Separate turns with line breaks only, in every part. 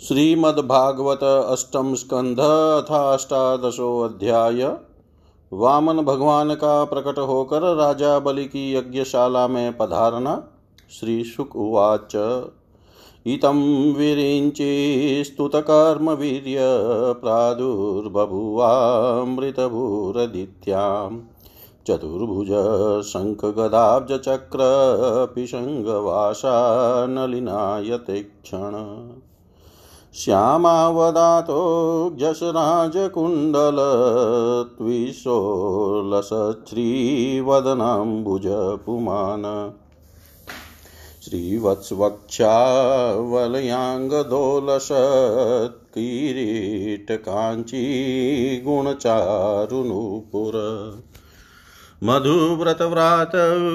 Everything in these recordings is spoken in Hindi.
श्रीमद्भागवत अष्टम स्कंध अध्याय। वामन भगवान का प्रकट होकर राजा बलि की यज्ञशाला में पधारना श्री शुक उवाच। इतं विरिञ्चि स्तुतकर्मवीर्य प्रादुर्बभुवामृतभूरदित्याम् चतुर्भुज शङ्खगदाब्जचक्र पिशङ्गवासा नलिनायते क्षण। श्यामावदातो जशराजकुण्डलत्विशोलसश्रीवदनाम्बुजपुमान् श्रीवत्सवक्षावलयाङ्गदोलसत्किरीटकाञ्चीगुणचारुनूपुर मधुव्रतव्रात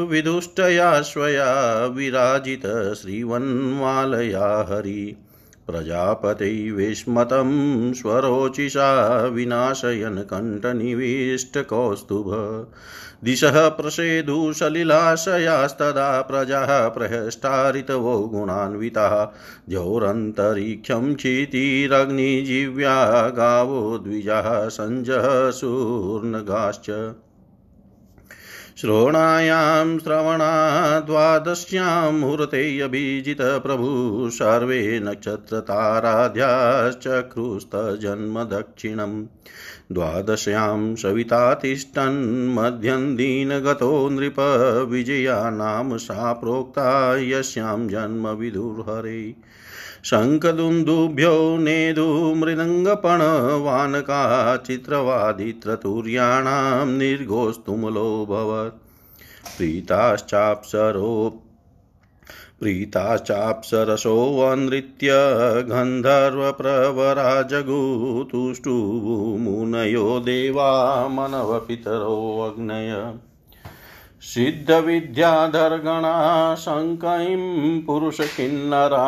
विदुष्टयाश्वया विराजित श्रीवन्मालया हरि प्रजापतिविस्मतं स्वरोचिषा विनाशयन् कण्ठनिविष्टकौस्तुभ दिशः प्रसेदुसलिलाशयास्तदा प्रजाः प्रहष्टारितवो गुणान्विताः। द्यौरन्तरिक्षं क्षितिरग्निजीव्या गावो द्विजाः सञ्जः सूर्णगाश्च। श्रोणायां श्रवणाद्वादश्यां मुहूर्ते अभिजितप्रभु सर्वे नक्षत्रताराध्याश्चक्रुस्तजन्मदक्षिणम्। द्वादश्यां सविता तिष्ठन् दीनगतो नृप विजया नाम सा प्रोक्ता यस्यां जन्म विदुर्हरे। शङ्खदुन्दुभ्यो नेदुमृदङ्गपणवानका चित्रवादित्रतुर्याणां निर्गोस्तुमलोऽभवत् प्रीताश्चाप्सरो प्रीताश्चाप्सरसोऽनृत्य गन्धर्वप्रवराजगुतुष्टुमुनयो देवा मनवपितरोऽग्नय सिद्धविद्याधर्गणा शङ्कैं पुरुषकिन्नरा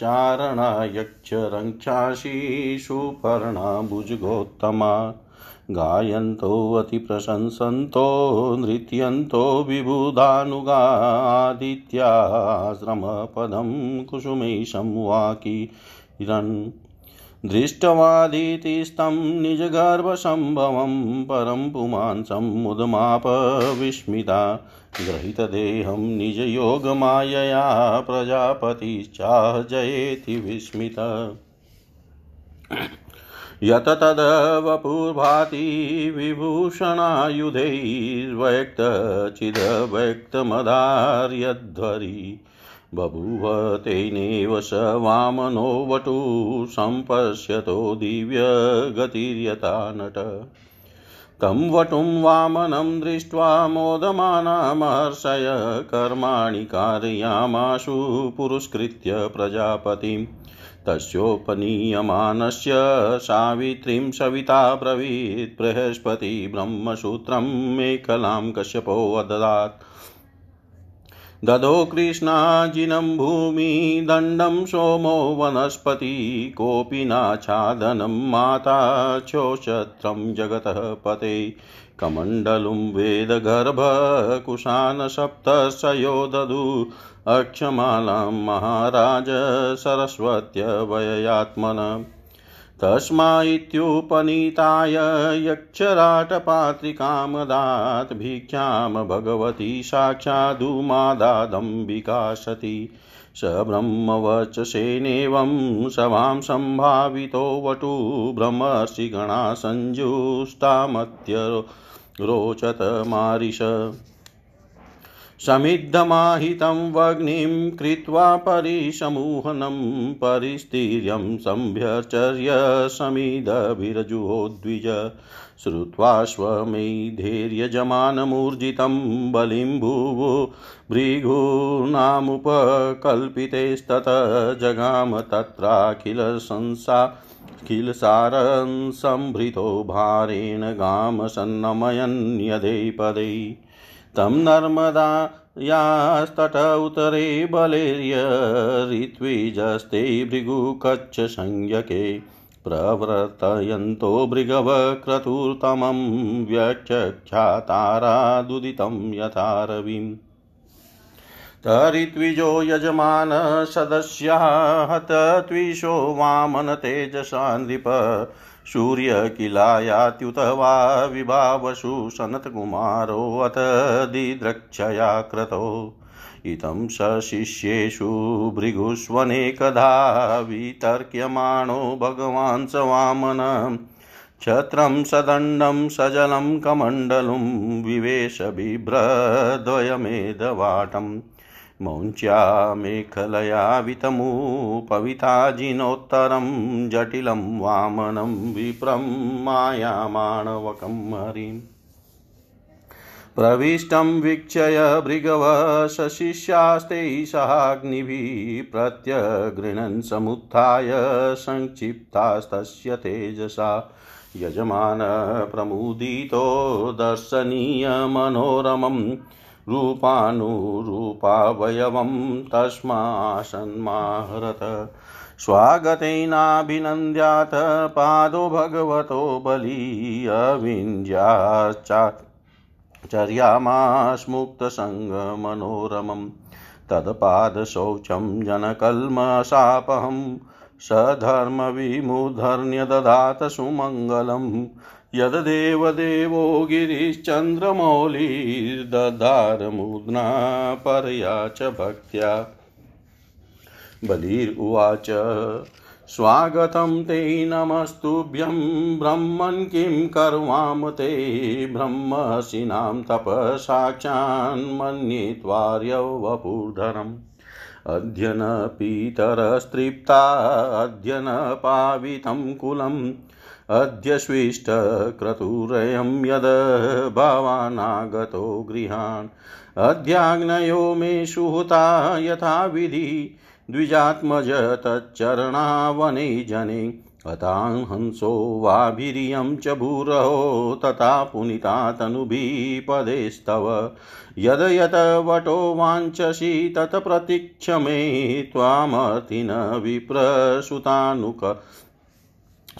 चारणा यक्षरङ्क्षांसि सुपर्णा भुजगोत्तमा गायन्तोऽतिप्रशंसन्तो नृत्यन्तो विबुधानुगादित्याश्रमपदं कुसुमेशं वाकिरन् दृष्टवादितिस्तं निजगर्भसम्भवं परं पुमांसं मुदमाप विस्मिता गृहीतदेहं निजयोगमायया प्रजापतिश्चाह जयेति विस्मित। यत तदवपुर्भाति विभूषणायुधैर्व्यक्तचिदव्यक्तमदार्यध्वरि। बभूव तेनैव स वामनो वटु सम्पश्यतो दिव्यगतिर्यथा नट तं वटुं वामनं दृष्ट्वा मोदमानामहर्षय कर्माणि कारयामाशु पुरस्कृत्य प्रजापतिम्। तस्योपनीयमानस्य सावित्रीं सविता ब्रवीत् बृहस्पति ब्रह्मसूत्रं मेखलां कश्यपोऽददात् ददो कृष्णाजिनं भूमिदण्डं सोमो वनस्पति कोऽपि नाच्छादनं माता चोक्षत्रं जगतः पते। कमण्डलुं वेदगर्भकुशान् सप्तशयो ददु अक्षमालां महाराज सरस्वत्यवययात्मन तस्मा इत्युपनीताय यक्षराटपात्रिकामदात् भिक्षां भगवती साक्षादुमादादम्बिका सती। स ब्रह्मवचसेनेवं सभां सम्भावितो वटु ब्रह्मर्षिगणा सञ्जुष्टामत्यरोचत मारिष। समिद्धमाहितं वग्निं कृत्वा परिसमूहनं परिस्तीर्यं सम्भ्यचर्य समिदभिरजुहोद्विज श्रुत्वाश्वमेधैर्यजमानमूर्जितं बलिं भुवो भृगूनामुपकल्पितेस्ततः जगाम तत्राखिलसंसा किलसारं सम्भृतो भारेण गामसन्नमयन्यदे पदै तं नर्मदायास्तट उतरे बलेर्य ऋत्विजस्ते भृगुकच्छसंज्ञके प्रवर्तयन्तो भृगवक्रतुर्तमं व्यचक्षातारादुदितं यथा रविम् तरित्विजो यजमान सदस्या हत त्विषो वामन तेजसा नृप सूर्यकिलायात्युत वा विभावसु सनत्कुमारोऽथ दिद्रक्षया क्रतो इतं सशिष्येषु भृगुष्वनेकधा वितर्क्यमाणो भगवान् स वामन। छत्रं सदण्डं सजलं कमण्डलुं विवेश बिभ्रद्वयमेधवाटम् मौञ्च्या मेखलया वितमुपविताजिनोत्तरं जटिलं वामनं विप्रं मायामाणवकं हरिम् प्रविष्टं वीक्षय भृगवशशिष्यास्ते सहाग्निभिः प्रत्यगृह्णन् समुत्थाय संक्षिप्तास्तस्य तेजसा यजमान प्रमुदितो दर्शनीयमनोरमम् रूपानुरूपावयवं तस्मासन्माहरत। स्वागतेनाभिनन्द्यात् पादो भगवतो बली अविन्द्याचर्यामास्मुक्तसङ्गमनोरमं तत्पादशौचं जनकल्मषापहं। सधर्मविमुधर्ण्य ददात सुमङ्गलम् यद्देवदेवो गिरिश्चन्द्रमौलिर्दधारमुद्ना परया च भक्त्या। बलिर्उवाच स्वागतं ते नमस्तुभ्यं, ब्रह्मन् किं कर्वाम ते ब्रह्मशिनां तपसाक्षान्मन्ये त्वार्यौ वपुर्धरम् अद्य न पीतरस्तृप्ता अद्य न पावितं कुलम्। अद्य स्विष्टक्रतुरयं यद् भावानागतो गृहान्। अद्याग्नयो मे सुहृता यथाविधि द्विजात्मज तच्चरणावने जने। हतां हंसो वाभिरियं च भूरहो तथा पुनिता तनुभिः पदेस्तव यद यत वटो वाञ्छसि तत् प्रतीक्ष मे त्वामर्थिन विप्रसुतानुक।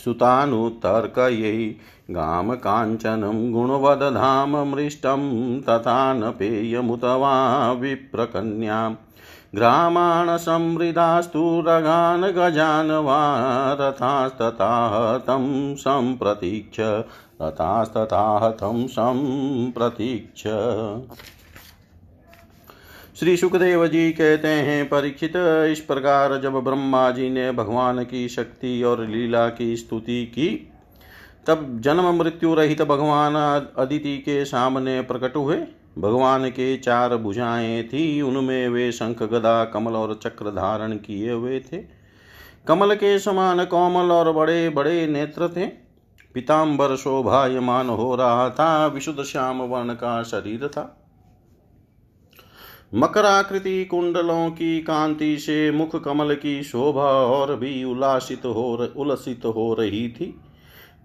सुतानुतर्कयै गामकाञ्चनं गुणवदधाम मृष्टं तथा न पेयमुत वा विप्रकन्याम् ग्रामान् समृद्धास्तु रगान् गजान् वा रथास्तथा तं सम्प्रतीक्ष रथास्तथा तं सम्प्रतीक्ष। श्री सुखदेव जी कहते हैं, परीक्षित, इस प्रकार जब ब्रह्मा जी ने भगवान की शक्ति और लीला की स्तुति की, तब जन्म मृत्यु रहित भगवान अदिति के सामने प्रकट हुए। भगवान के चार भुजाएँ थी, उनमें वे शंख, गदा, कमल और चक्र धारण किए हुए थे। कमल के समान कोमल और बड़े बड़े नेत्र थे। पिताम्बर शोभायमान हो रहा था, विशुद्ध श्याम वर्ण का शरीर था। मकराकृति कुंडलों की कांति से मुख कमल की शोभा और भी उल्लासित हो उल्लसित हो रही थी।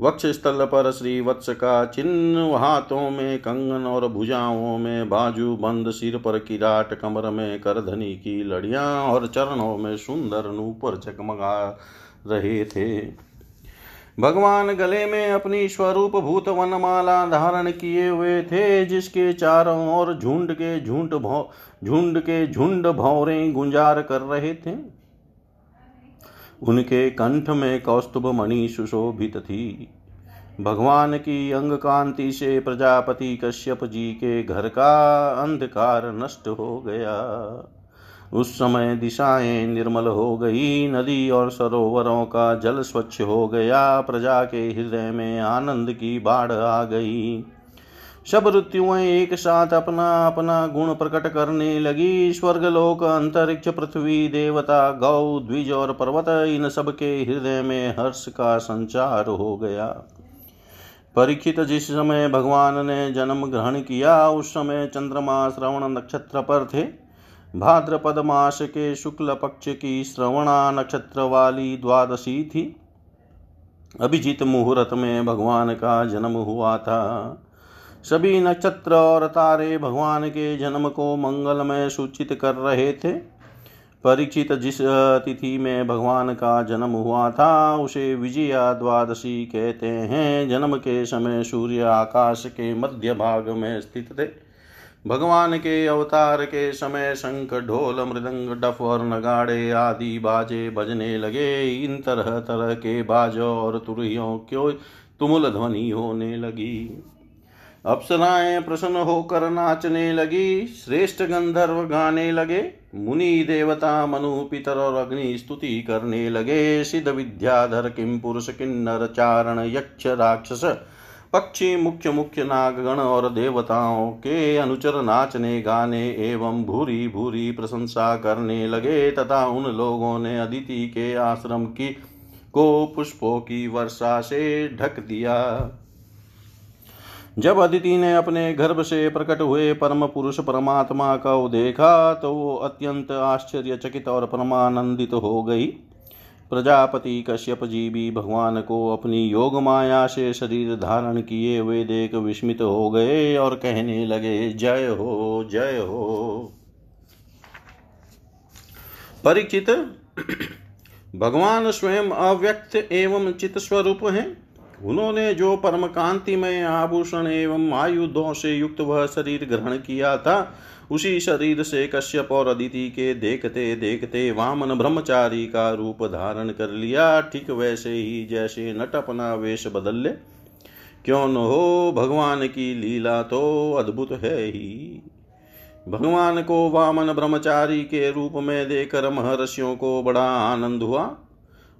वक्ष स्थल पर श्री वत्स का चिन्ह हाथों में, कंगन और भुजाओं में, बाजू बंद सिर पर किराट कमर में, करधनी की लड़ियाँ और चरणों में सुंदर नूपर चकमगा रहे थे। भगवान गले में अपनी स्वरूप भूत वनमाला धारण किए हुए थे, जिसके चारों ओर झुंड के झुंड झुंड के झुंड भौरे गुंजार कर रहे थे। उनके कंठ में कौस्तुभ मणि सुशोभित थी। भगवान की अंग कांति से प्रजापति कश्यप जी के घर का अंधकार नष्ट हो गया। उस समय दिशाएँ निर्मल हो गई। नदी और सरोवरों का जल स्वच्छ हो गया। प्रजा के हृदय में आनंद की बाढ़ आ गई। सब ऋतुएँ एक साथ अपना अपना गुण प्रकट करने लगी। स्वर्ग लोक अंतरिक्ष, पृथ्वी, देवता, गौ, द्विज और पर्वत, इन सब के हृदय में हर्ष का संचार हो गया। परीक्षित जिस समय भगवान ने जन्म ग्रहण किया, उस समय चंद्रमा श्रवण नक्षत्र पर थे। भाद्रपद मास के शुक्ल पक्ष की श्रवणा नक्षत्र वाली द्वादशी थी। अभिजीत मुहूर्त में भगवान का जन्म हुआ था। सभी नक्षत्र और तारे भगवान के जन्म को मंगलमय सूचित कर रहे थे। परीक्षित जिस तिथि में भगवान का जन्म हुआ था, उसे विजया द्वादशी कहते हैं। जन्म के समय सूर्य आकाश के मध्य भाग में स्थित थे। भगवान के अवतार के समय शंख, ढोल, मृदंग, डफ और नगाड़े आदि बाजे बजने लगे। इन तरह तरह के बाजों और तुरहियों क्यों तुमुल ध्वनि होने लगी? अप्सराएँ प्रसन्न होकर नाचने लगी, श्रेष्ठ गंधर्व गाने लगे, मुनि देवता मनु पितर और अग्नि स्तुति करने लगे। सिद्ध विद्याधर किम पुरुष, किन्नर, चारण, यक्ष, राक्षस पक्षी मुख्य मुख्य नागगण और देवताओं के अनुचर नाचने गाने एवं भूरी भूरी प्रशंसा करने लगे तथा उन लोगों ने अदिति के आश्रम की को पुष्पों की वर्षा से ढक दिया। जब अदिति ने अपने गर्भ से प्रकट हुए परम पुरुष परमात्मा को देखा तो वो अत्यंत आश्चर्यचकित और परमानंदित हो गई। प्रजापति कश्यप जी भी भगवान को अपनी योग माया से शरीर धारण किए हुए देख विस्मित हो गए और कहने लगे, जय हो जय हो। परीक्षित, भगवान स्वयं अव्यक्त एवं चित स्वरूप हैं। उन्होंने जो परम कांतिमय आभूषण एवं आयुधों से युक्त वह शरीर ग्रहण किया था उसी शरीर से कश्यप और अदिति के देखते देखते वामन ब्रह्मचारी का रूप धारण कर लिया। ठीक वैसे ही जैसे नट अपना वेश बदल ले। क्यों न हो भगवान की लीला तो अद्भुत है ही। भगवान को वामन ब्रह्मचारी के रूप में देखकर महर्षियों को बड़ा आनंद हुआ।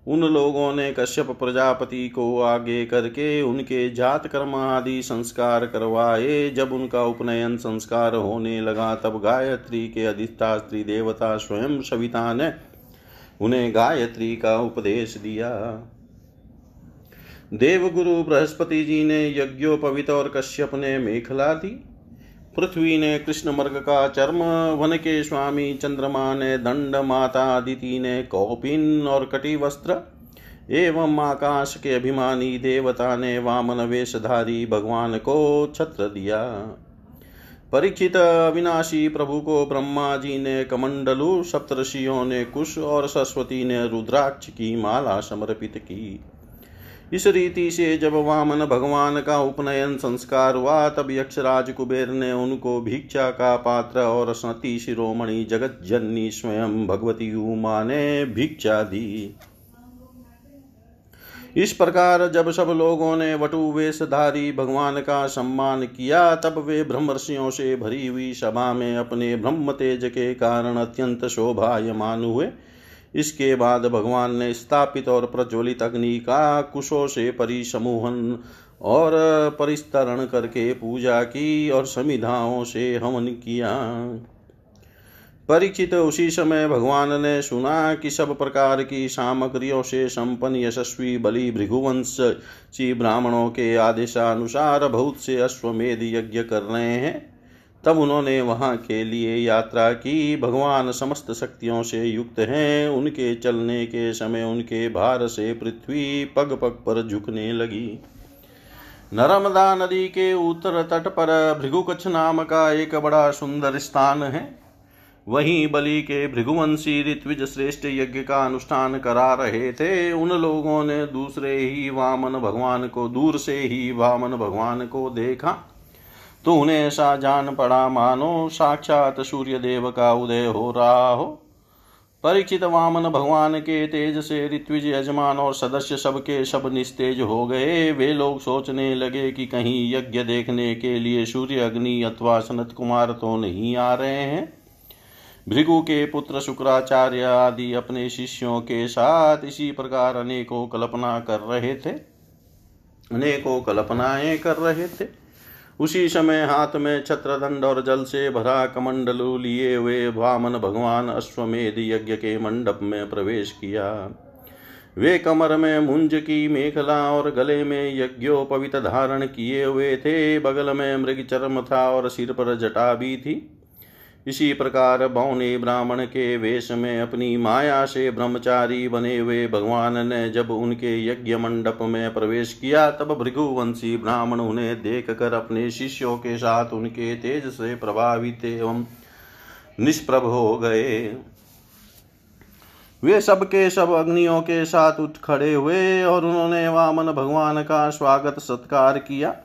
उन लोगों ने कश्यप प्रजापति को आगे करके उनके जात कर्म आदि संस्कार करवाए। जब उनका उपनयन संस्कार होने लगा, तब गायत्री के अधिष्ठा स्त्री देवता स्वयं सविता ने उन्हें गायत्री का उपदेश दिया। देवगुरु बृहस्पति जी ने यज्ञोपवित और कश्यप ने मेखला दी। पृथ्वी ने कृष्ण मर्ग का चर्म वन के स्वामी चंद्रमा ने दंड माता अदिति ने कौपिन और कटी वस्त्र एवं आकाश के अभिमानी देवता ने वामन वेशधारी भगवान को छत्र दिया परीक्षित अविनाशी प्रभु को ब्रह्मा जी ने कमंडलु सप्तषियों ने कुश और सरस्वती ने रुद्राक्ष की माला समर्पित की। इस रीति से जब वामन भगवान का उपनयन संस्कार हुआ, तब यक्षराज कुबेर ने उनको भिक्षा का पात्र और सती शिरोमणि जगत जननी स्वयं भगवती उमा ने भिक्षा दी। इस प्रकार जब सब लोगों ने वटु वेशधारी भगवान का सम्मान किया, तब वे ब्रह्मर्षियों से भरी हुई सभा में अपने ब्रह्म तेज के कारण अत्यंत शोभायमान हुए। इसके बाद भगवान ने स्थापित और प्रज्वलित अग्नि का कुशों से परिसमूहन और परिस्तरण करके पूजा की और समिधाओं से हवन किया। परीक्षित उसी समय भगवान ने सुना कि सब प्रकार की सामग्रियों से संपन्न यशस्वी बलि भृगुवंश ब्राह्मणों के आदेशानुसार बहुत से अश्वमेध यज्ञ कर रहे हैं। तब उन्होंने वहाँ के लिए यात्रा की। भगवान समस्त शक्तियों से युक्त हैं। उनके चलने के समय उनके भार से पृथ्वी पग पग पर झुकने लगी। नर्मदा नदी के उत्तर तट पर भृगुकच्छ नाम का एक बड़ा सुंदर स्थान है। वहीं बलि के भृगुवंशी ऋत्विज श्रेष्ठ यज्ञ का अनुष्ठान करा रहे थे। उन लोगों ने दूसरे ही वामन भगवान को, दूर से ही वामन भगवान को देखा। तो उन्हें ऐसा जान पड़ा, मानो साक्षात सूर्य देव का उदय हो रहा हो। परीक्षित वामन भगवान के तेज से, ऋत्विज यजमान और सदस्य सबके सब निस्तेज हो गए। वे लोग सोचने लगे कि कहीं यज्ञ देखने के लिए सूर्य, अग्नि अथवा सनत कुमार तो नहीं आ रहे हैं। भृगु के पुत्र शुक्राचार्य आदि अपने शिष्यों के साथ इसी प्रकार अनेकों कल्पना कर रहे थे। अनेकों कल्पनाएँ कर रहे थे। उसी समय हाथ में छत्रदंड और जल से भरा कमंडलू लिए हुए वामन भगवान अश्वमेध यज्ञ के मंडप में प्रवेश किया। वे कमर में मुंज की मेखला और गले में यज्ञोपवित धारण किए हुए थे। बगल में मृग चरम था और सिर पर जटा भी थी। इसी प्रकार बौने ब्राह्मण के वेश में अपनी माया से ब्रह्मचारी बने हुए भगवान ने जब उनके यज्ञ मंडप में प्रवेश किया, तब भृगुवंशी ब्राह्मण उन्हें देख कर अपने शिष्यों के साथ उनके तेज से प्रभावित एवं निष्प्रभ हो गए। वे सब के सब अग्नियों के साथ उठ खड़े हुए और उन्होंने वामन भगवान का स्वागत सत्कार किया।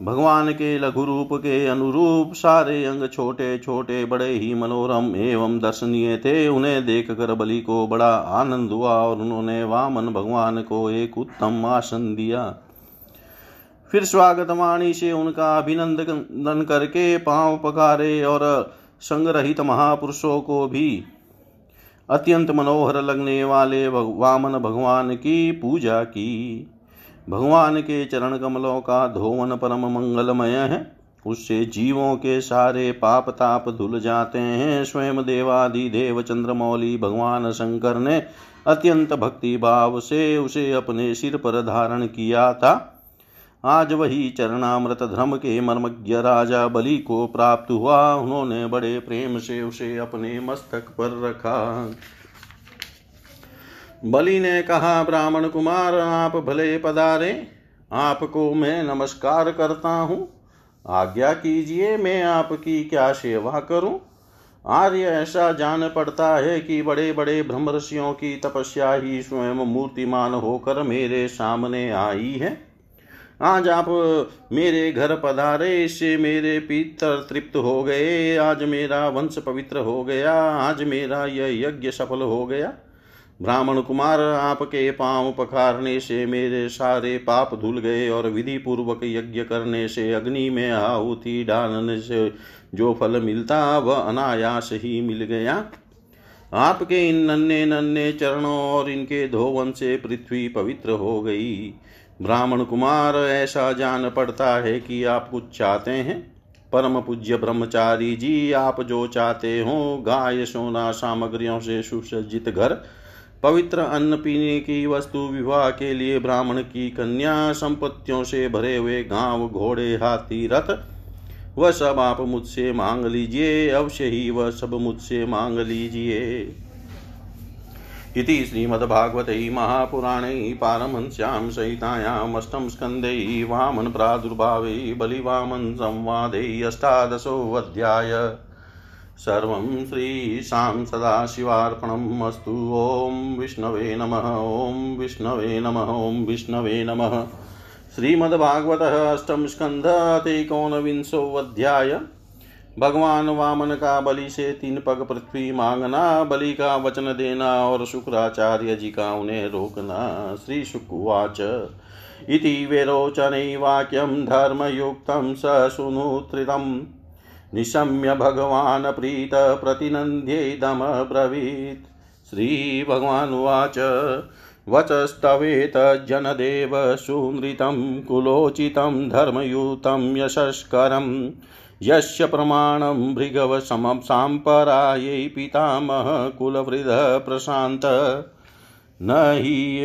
भगवान के लघु रूप के अनुरूप सारे अंग छोटे छोटे बड़े ही मनोरम एवं दर्शनीय थे। उन्हें देख कर बलि को बड़ा आनंद हुआ और उन्होंने वामन भगवान को एक उत्तम आसन दिया। फिर स्वागत वाणी से उनका अभिनंदन करके पाँव पकारे और संग्रहित महापुरुषों को भी अत्यंत मनोहर लगने वाले वामन भगवान की पूजा की। भगवान के चरण कमलों का धोवन परम मंगलमय है। उससे जीवों के सारे पाप ताप धुल जाते हैं। स्वयं देवादि देव चंद्रमौली भगवान शंकर ने अत्यंत भक्ति भाव से उसे अपने सिर पर धारण किया था। आज वही चरणामृत धर्म के मर्मज्ञ राजा बलि को प्राप्त हुआ। उन्होंने बड़े प्रेम से उसे अपने मस्तक पर रखा। बलि ने कहा, ब्राह्मण कुमार, आप भले पधारे, आपको मैं नमस्कार करता हूँ। आज्ञा कीजिए, मैं आपकी क्या सेवा करूँ? आर्य ऐसा जान पड़ता है कि बड़े बड़े ब्रह्मर्षियों की तपस्या ही स्वयं मूर्तिमान होकर मेरे सामने आई है। आज आप मेरे घर पधारे, इससे मेरे पितर तृप्त हो गए। आज मेरा वंश पवित्र हो गया। आज मेरा यह यज्ञ सफल हो गया। ब्राह्मण कुमार आपके पाँव पखारने से मेरे सारे पाप धुल गए और विधि पूर्वक यज्ञ करने से अग्नि में आहुति डालने से जो फल मिलता वह अनायास ही मिल गया। आपके इन नन्हे नन्हे चरणों और इनके धोवन से पृथ्वी पवित्र हो गई। ब्राह्मण कुमार, ऐसा जान पड़ता है कि आप कुछ चाहते हैं। परम पूज्य ब्रह्मचारी जी, आप जो चाहते हो, गाय, सोना सामग्रियों से सुसज्जित घर पवित्र अन्न पीने की वस्तु विवाह के लिए ब्राह्मण की कन्या संपत्तियों से भरे हुए गाँव, घोड़े, हाथी, रथ, वह सब आप मुझसे मांग लीजिए, अवश्य ही वह सब मुझसे मांग लीजिए। इति श्रीमद्भागवते महापुराणे पारमहंस्यां स्कन्धे वामन प्रादुर्भावे बलिवामन संवादे अष्टादशोऽध्याय। सर्वं श्रीशां सदाशिवार्पणम् ॐ विष्णवे नमः, ॐ विष्णवे नमः, ॐ विष्णवे नमः। श्रीमद्भागवतः अष्टम स्कंध अध्याय भगवान वामन का बलि से तीन पग पृथ्वी मांगना, बलि का वचन देना और शुक्राचार्य जी का उन्हें रोकना। श्री शुकुवाच। इति वेरोचनै वाक्यं धर्मयुक्तं स सुनुत्रितम्। निशम्य भगवान् प्रीत प्रतिनन्द्येदमब्रवीत् श्रीभगवानुवाच वचस्तवेतज्जनदेव सुमृतं कुलोचितं धर्मयुतं यशस्करं। यस्य प्रमाणं भृगवसमं साम्परायै पितामह प्रशान्त। न हि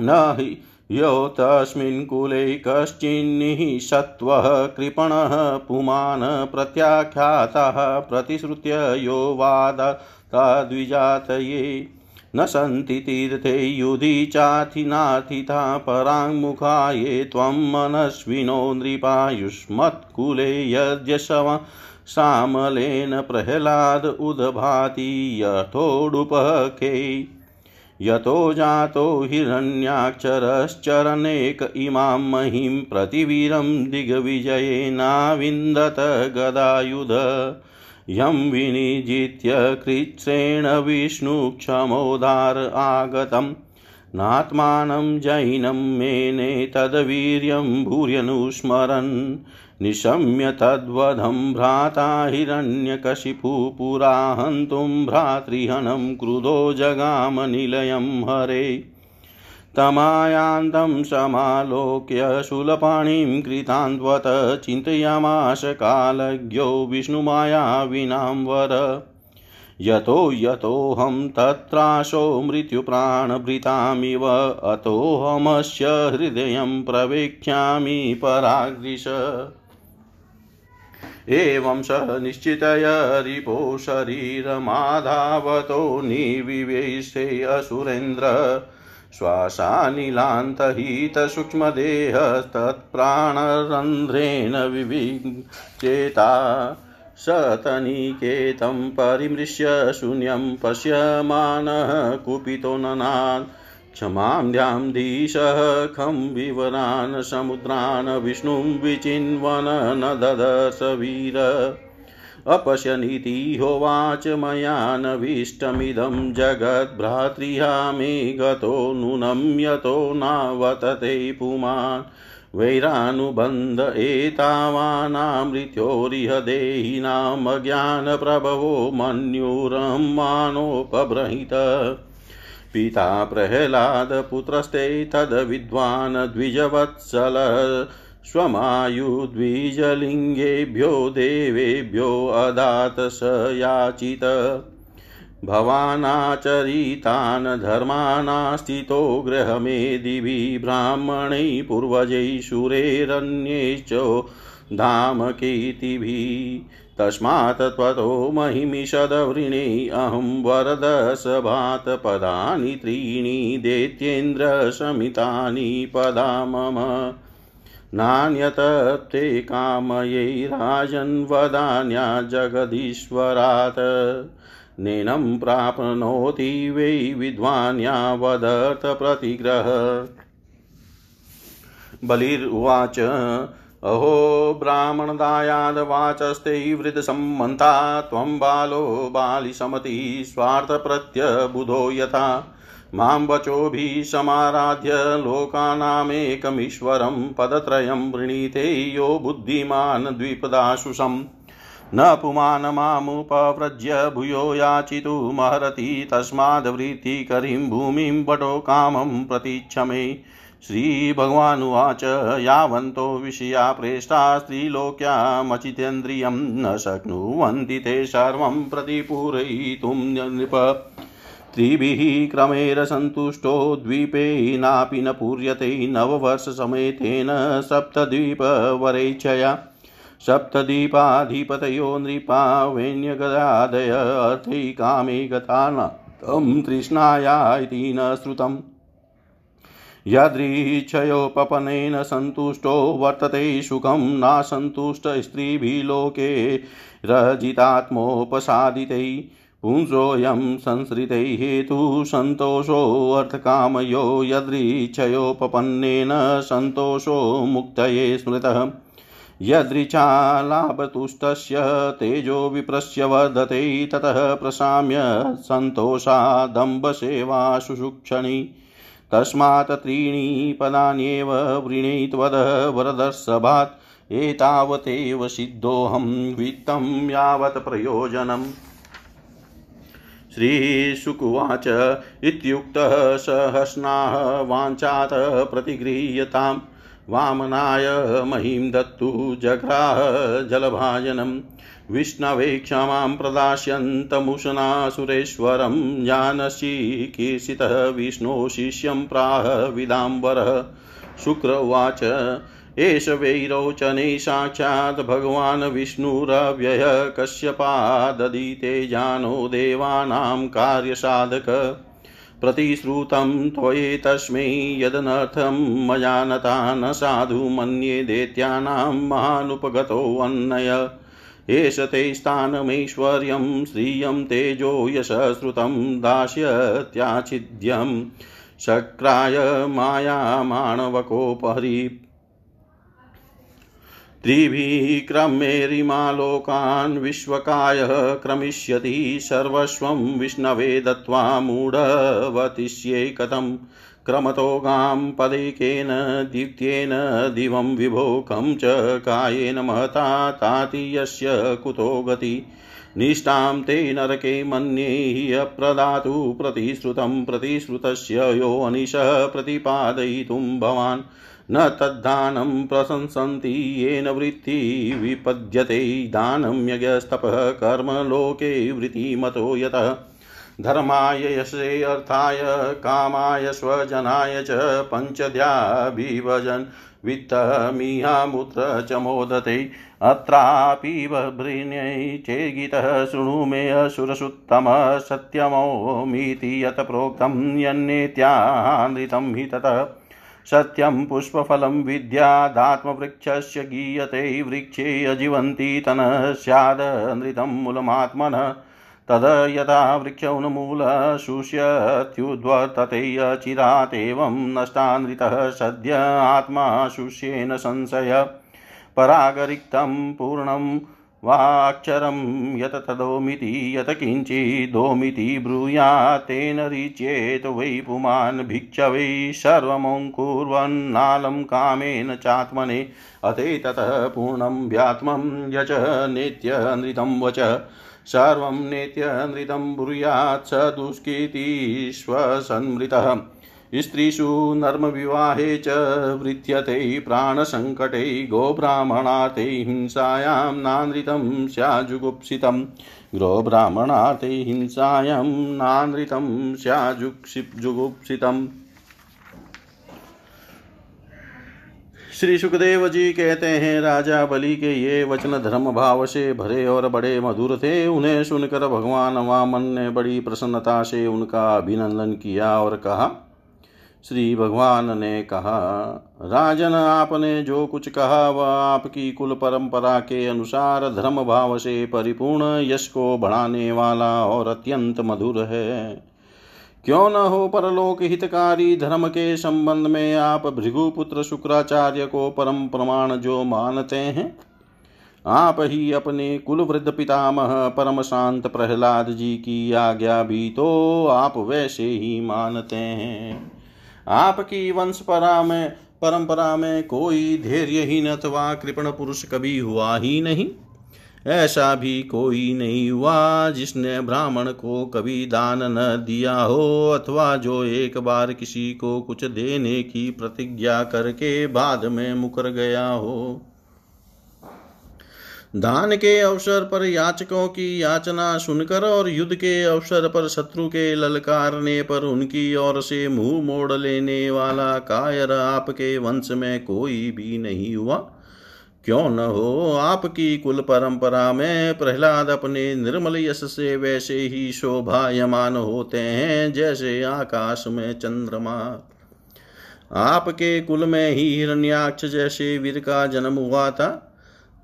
न हि यो तस्मिन् कुले कश्चिन्निःसत्त्वः कृपणः पुमान् प्रत्याख्यातः प्रतिश्रुत्य यो वाद तद्विजातये। न सन्ति तीर्थे युधि चाथिनाथिता पराङ्मुखा ये त्वं मनस्विनो नृपायुष्मत्कुले यद्यशव सामलेन प्रह्लाद उदभाति यथोडुपखे यतो जातो हिरण्याक्षरश्चरनेक इमां महीं प्रतिवीरं दिग्विजयेनाविन्दत गदायुध। यं विनिजित्य कृच्छ्रेण विष्णुक्षमोदार आगतम्। नात्मानं जैनं मेने तद्वीर्यं भूर्यनुस्मरन्। निशम्य तद्वधं भ्राता हिरण्यकशिपुपुरा हन्तुं भ्रातृहनं क्रुधो जगामनिलयं हरे। तमायान्तं समालोक्य शूलपाणिं कृतान्वत चिन्तयामाश कालज्ञो विष्णुमायाविनां वर। यतो यतोऽहं तत्राशो मृत्युप्राणभृतामिव, अतोऽहमस्य हृदयं प्रवेक्ष्यामि पराग्रिश। एवं स निश्चितय रिपो शरीरमाधावतो निविवेशे असुरेन्द्र श्वासानिलान्तहितसूक्ष्मदेहस्तत्प्राणरन्ध्रेण विविचेता सतनिकेतं परिमृश्य शून्यं पश्यमानः कुपितो ननात्। क्षमां ध्यां दिशः खं विवरान् समुद्रान्, विष्णुं विचिन्वन न ददर्श वीर अपश्यनीति होवाच मया नवीष्टमिदं जगद्भ्रातृहा मे गतो नूनं यतो नावतते पुमान्। वैरानुबन्ध एतावानामृत्योरिह देहिनामज्ञानप्रभवो मन्युरं मानोपबृहित पिता प्रह्लादपुत्रस्ते तद्विद्वान् द्विजवत्सल। स्वमायुद्विजलिङ्गेभ्यो देवेभ्यो अदात स याचित। भवानाचरितान् धर्मानास्थितो गृहमेदिभिः ब्राह्मणैः पूर्वजैः शूरेरन्यैश्च धामकीर्तिभिः तस्मात् त्वतो महिमिषदवृणे अहं वरदसभात् पदानि त्रीणि दैत्येन्द्रशमितानि पदा मम नान्यतप्ते कामयै राजन् वदान्या जगदीश्वरात् नैनं प्राप्नोति वै विद्वान्या वदर्थप्रतिग्रह। बलिर्वाच अहो ब्राह्मणदायादवाचस्ते वृद्धसम्मन्ता त्वं बालो बालिसमति स्वार्थप्रत्यबुधो यथा। माँ वचोभिः समाराध्य लोकानामेकमीश्वरं पदत्रयं वृणीते यो बुद्धिमान् द्विपदाशुषम्। न पुमानमामुपव्रज्य भूयो याचितुमहरति तस्माद्वृत्तिकरीं भूमिं वटो कामं प्रतीक्षमे श्रीभगवानुवाच, यावन्तो विषया प्रेष्टा स्त्रीलोक्यामचितेन्द्रियं न शक्नुवन्ति ते सर्वं प्रतिपूरयितुं नृप। त्रिभिः क्रमेण द्वीपे नापि न पूर्यते नववर्षसमेतेन सप्तद्वीपवरेच्छया। सप्तदीपाधिपतयो नृपा, वेण्यगदादय अर्थैकामे गता न तं तृष्णाया इति न श्रुतम्। यदृच्छयोपपनेन सन्तुष्टो वर्तते सुखं नासन्तुष्टस्त्रीभिः लोके रजितात्मोपसादितै। पुंसोऽयं संसृतै हेतुः सन्तोषोऽर्थकामयो यदृच्छयोपपन्नेन सन्तोषो मुक्तये स्मृतः। यदृच्छालाभतुष्टस्य तेजो विप्रस्य वर्धते, ततः प्रशाम्य सन्तोषादम्बसेवाशुषुक्षणि। तस्मात् त्रीणि पदान्येव वृणे त्वदः वरदर्शभात् एतावतेव सिद्धोऽहं वित्तं यावत् प्रयोजनम्। श्रीशुकुवाच इत्युक्तः सहस्नाः वाञ्छात् प्रतिगृह्यताम्। वामनाय महीं दत्तु जग्राह जलभाजनम्। विष्णवे क्षमां सुरेश्वरं जानशीकीर्षितः विष्णो शिष्यं प्राह विदाम्बरः। शुक्र उवाच एष वैरोचने साक्षात् भगवान् विष्णुरव्यय कश्यपाददिते जानो देवानां कार्यसाधक। प्रतिश्रुतं त्वयेतस्मै यदनर्थं मया नता न साधु मन्ये दैत्यानां महानुपगतोऽन्नय एष ते स्थानमैश्वर्यं श्रियं तेजो यशश्रुतं दास्यत्याच्छिद्यं शक्राय मायामाणवकोपरि त्रिभिः क्रमेरिमालोकान् विश्वकायः क्रमिष्यति सर्वस्वं विष्णवे दत्त्वा मूढवतिष्ये कथम् क्रमतो गां पदैकेन, दीप्त्येन, दिवं विभो कं च कायेन महता तातीयस्य कुतो गति। निष्ठां ते नरके मन्ये अप्रदातु प्रतिश्रुतं, प्रतिश्रुतस्य यो अनिशः प्रतिपादयितुं भवान्। न तद्दानं प्रशंसन्ति, येन वृत्ति विपद्यते, दानं यज्ञस्तपः, कर्म लोके वृत्तिमतो यतः। धर्माय यशे अर्थाय, कामाय स्वजनाय च पञ्चद्याभिभजन्। वित्तमिहामुत्र च मोदते, अत्रापि बभृण्यै चेर्गितः शृणु मे असुरसुत्तमः सत्यमोमीति यत् प्रोक्तं यन्नेत्यानृतं हि ततः। सत्यं पुष्पफलं विद्यादात्मवृक्षस्य गीयते, वृक्षे अजीवन्ति तनः स्यादनृतं मूलमात्मनः। तद यथा वृक्षौन्मूलशुष्यत्युद्वर्ततेऽचिरातेवं नष्टानृतः सद्य आत्मा शुष्येन संशय। परागरिक्तं पूर्णं वाक्षरं यत तदोमिति, यत किञ्चिदोमिति ब्रूयात् तेन रिच्येत वै पुमान् भिक्षवै सर्वमोङ्कुर्वन्नालं कामेन चात्मने, अते ततः पूर्णं व्यात्मं यच नित्यनृतं वच। सर्वं नेत्यनृतं ब्रूयात् स दुष्कीर्तिष्वसन्मृतः। स्त्रीषु नर्मविवाहे च वृत्यते प्राणसङ्कटे गोब्राह्मणार्थे हिंसायां नानृतं स्याजुगुप्सितं। गोब्राह्मणार्थे हिंसायां नानृतं स्याजुक्षिजुगुप्सितम् श्री सुखदेव जी कहते हैं, राजा बलि के ये वचन धर्म भाव से भरे और बड़े मधुर थे। उन्हें सुनकर भगवान वामन ने बड़ी प्रसन्नता से उनका अभिनंदन किया और कहा, श्री भगवान ने कहा, राजन, आपने जो कुछ कहा, वह आपकी कुल परंपरा के अनुसार धर्म भाव से परिपूर्ण यश को बढ़ाने वाला और अत्यंत मधुर है। क्यों न हो परलोक हितकारी धर्म के संबंध में आप भृगुपुत्र शुक्राचार्य को परम प्रमाण जो मानते हैं? आप ही अपने कुल वृद्ध पितामह परम शांत प्रहलाद जी की आज्ञा भी तो आप वैसे ही मानते हैं। आपकी वंशपरा में, परंपरा में कोई धैर्यहीन अथवा कृपण पुरुष कभी हुआ ही नहीं। ऐसा भी कोई नहीं हुआ जिसने ब्राह्मण को कभी दान न दिया हो अथवा जो एक बार किसी को कुछ देने की प्रतिज्ञा करके बाद में मुकर गया हो। दान के अवसर पर याचकों की याचना सुनकर और युद्ध के अवसर पर शत्रु के ललकारने पर उनकी ओर से मुँह मोड़ लेने वाला कायर आपके वंश में कोई भी नहीं हुआ। क्यों न हो आपकी कुल परंपरा में प्रहलाद अपने निर्मल यश से वैसे ही शोभायमान होते हैं, जैसे आकाश में चंद्रमा। आपके कुल में ही हिरण्याक्ष जैसे वीर का जन्म हुआ था।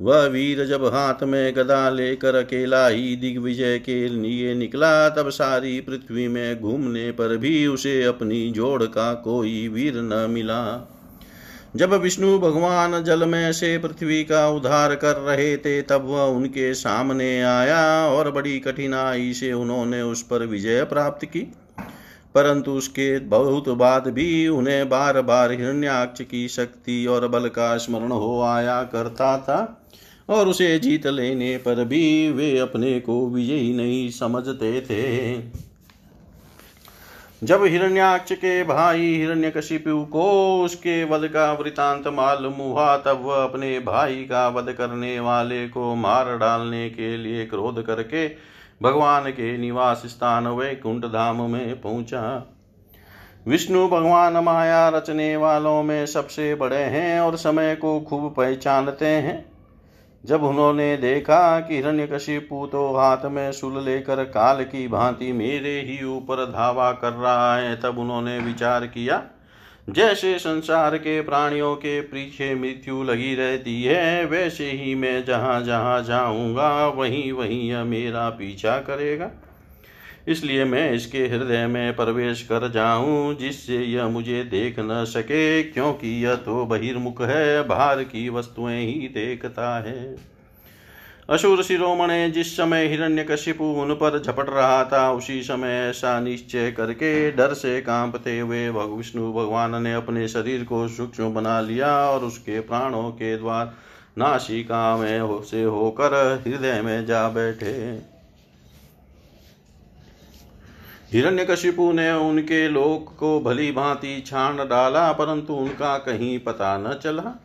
वह वीर जब हाथ में गदा लेकर अकेला ही दिग्विजय के लिए निकला, तब सारी पृथ्वी में घूमने पर भी उसे अपनी जोड़ का कोई वीर न मिला। जब विष्णु भगवान जल में से पृथ्वी का उद्धार कर रहे थे, तब वह उनके सामने आया और बड़ी कठिनाई से उन्होंने उस पर विजय प्राप्त की। परंतु उसके बहुत बाद भी उन्हें बार बार हिरण्याक्ष की शक्ति और बल का स्मरण हो आया करता था और उसे जीत लेने पर भी वे अपने को विजयी नहीं समझते थे। जब हिरण्याक्ष के भाई हिरण्यकशिपु को उसके वध का वृतांत मालूम हुआ, तब वह अपने भाई का वध करने वाले को मार डालने के लिए क्रोध करके भगवान के निवास स्थान वैकुंठ धाम में पहुँचा। विष्णु भगवान माया रचने वालों में सबसे बड़े हैं और समय को खूब पहचानते हैं। जब उन्होंने देखा कि हिरण्यकशिपु तो हाथ में सुल लेकर काल की भांति मेरे ही ऊपर धावा कर रहा है, तब उन्होंने विचार किया, जैसे संसार के प्राणियों के पीछे मृत्यु लगी रहती है, वैसे ही मैं जहाँ जहाँ जाऊँगा, वहीं वहीं यह मेरा पीछा करेगा। इसलिए मैं इसके हृदय में प्रवेश कर जाऊँ, जिससे यह मुझे देख न सके, क्योंकि यह तो बहिर्मुख है, बाहर की वस्तुएँ ही देखता है। असुर शिरोमणे जिस समय हिरण्यकशिपु उन पर झपट रहा था, उसी समय ऐसा निश्चय करके डर से कांपते हुए विष्णु भगवान ने अपने शरीर को सूक्ष्म बना लिया और उसके प्राणों के द्वार नासिका में से होकर हृदय में जा बैठे। हिरण्यकशिपु ने उनके लोक को भली भांति छान डाला, परंतु उनका कहीं पता न चला।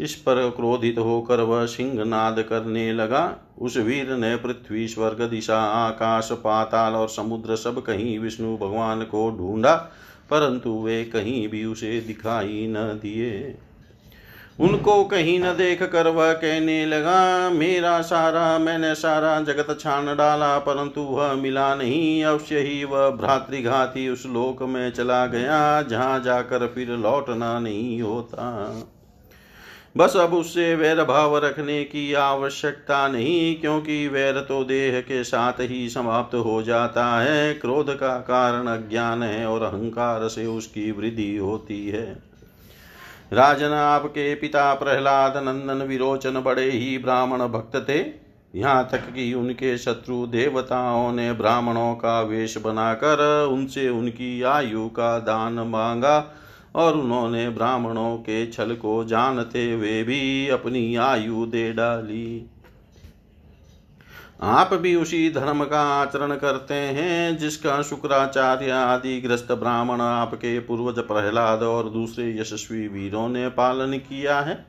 इस पर क्रोधित होकर वह सिंह नाद करने लगा। उस वीर ने पृथ्वी, स्वर्ग, दिशा, आकाश, पाताल और समुद्र सब कहीं विष्णु भगवान को ढूंढा, परंतु वे कहीं भी उसे दिखाई न दिए। उनको कहीं न देख कर वह कहने लगा, मेरा सारा, मैंने सारा जगत छान डाला, परंतु वह मिला नहीं। अवश्य ही वह भ्रातृघाती उस लोक में चला गया, जहाँ जाकर फिर लौटना नहीं होता। बस अब उससे वैर भाव रखने की आवश्यकता नहीं, क्योंकि वैर तो देह के साथ ही समाप्त हो जाता है। क्रोध का कारण अज्ञान है और अहंकार से उसकी वृद्धि होती है। राजन आपके पिता प्रहलाद नंदन विरोचन बड़े ही ब्राह्मण भक्त थे। यहाँ तक कि उनके शत्रु देवताओं ने ब्राह्मणों का वेश बनाकर उनसे उनकी आयु का दान मांगा और उन्होंने ब्राह्मणों के छल को जानते हुए भी अपनी आयु दे डाली। आप भी उसी धर्म का आचरण करते हैं, जिसका शुक्राचार्य आदि ग्रस्त ब्राह्मण आपके पूर्वज प्रहलाद और दूसरे यशस्वी वीरों ने पालन किया है।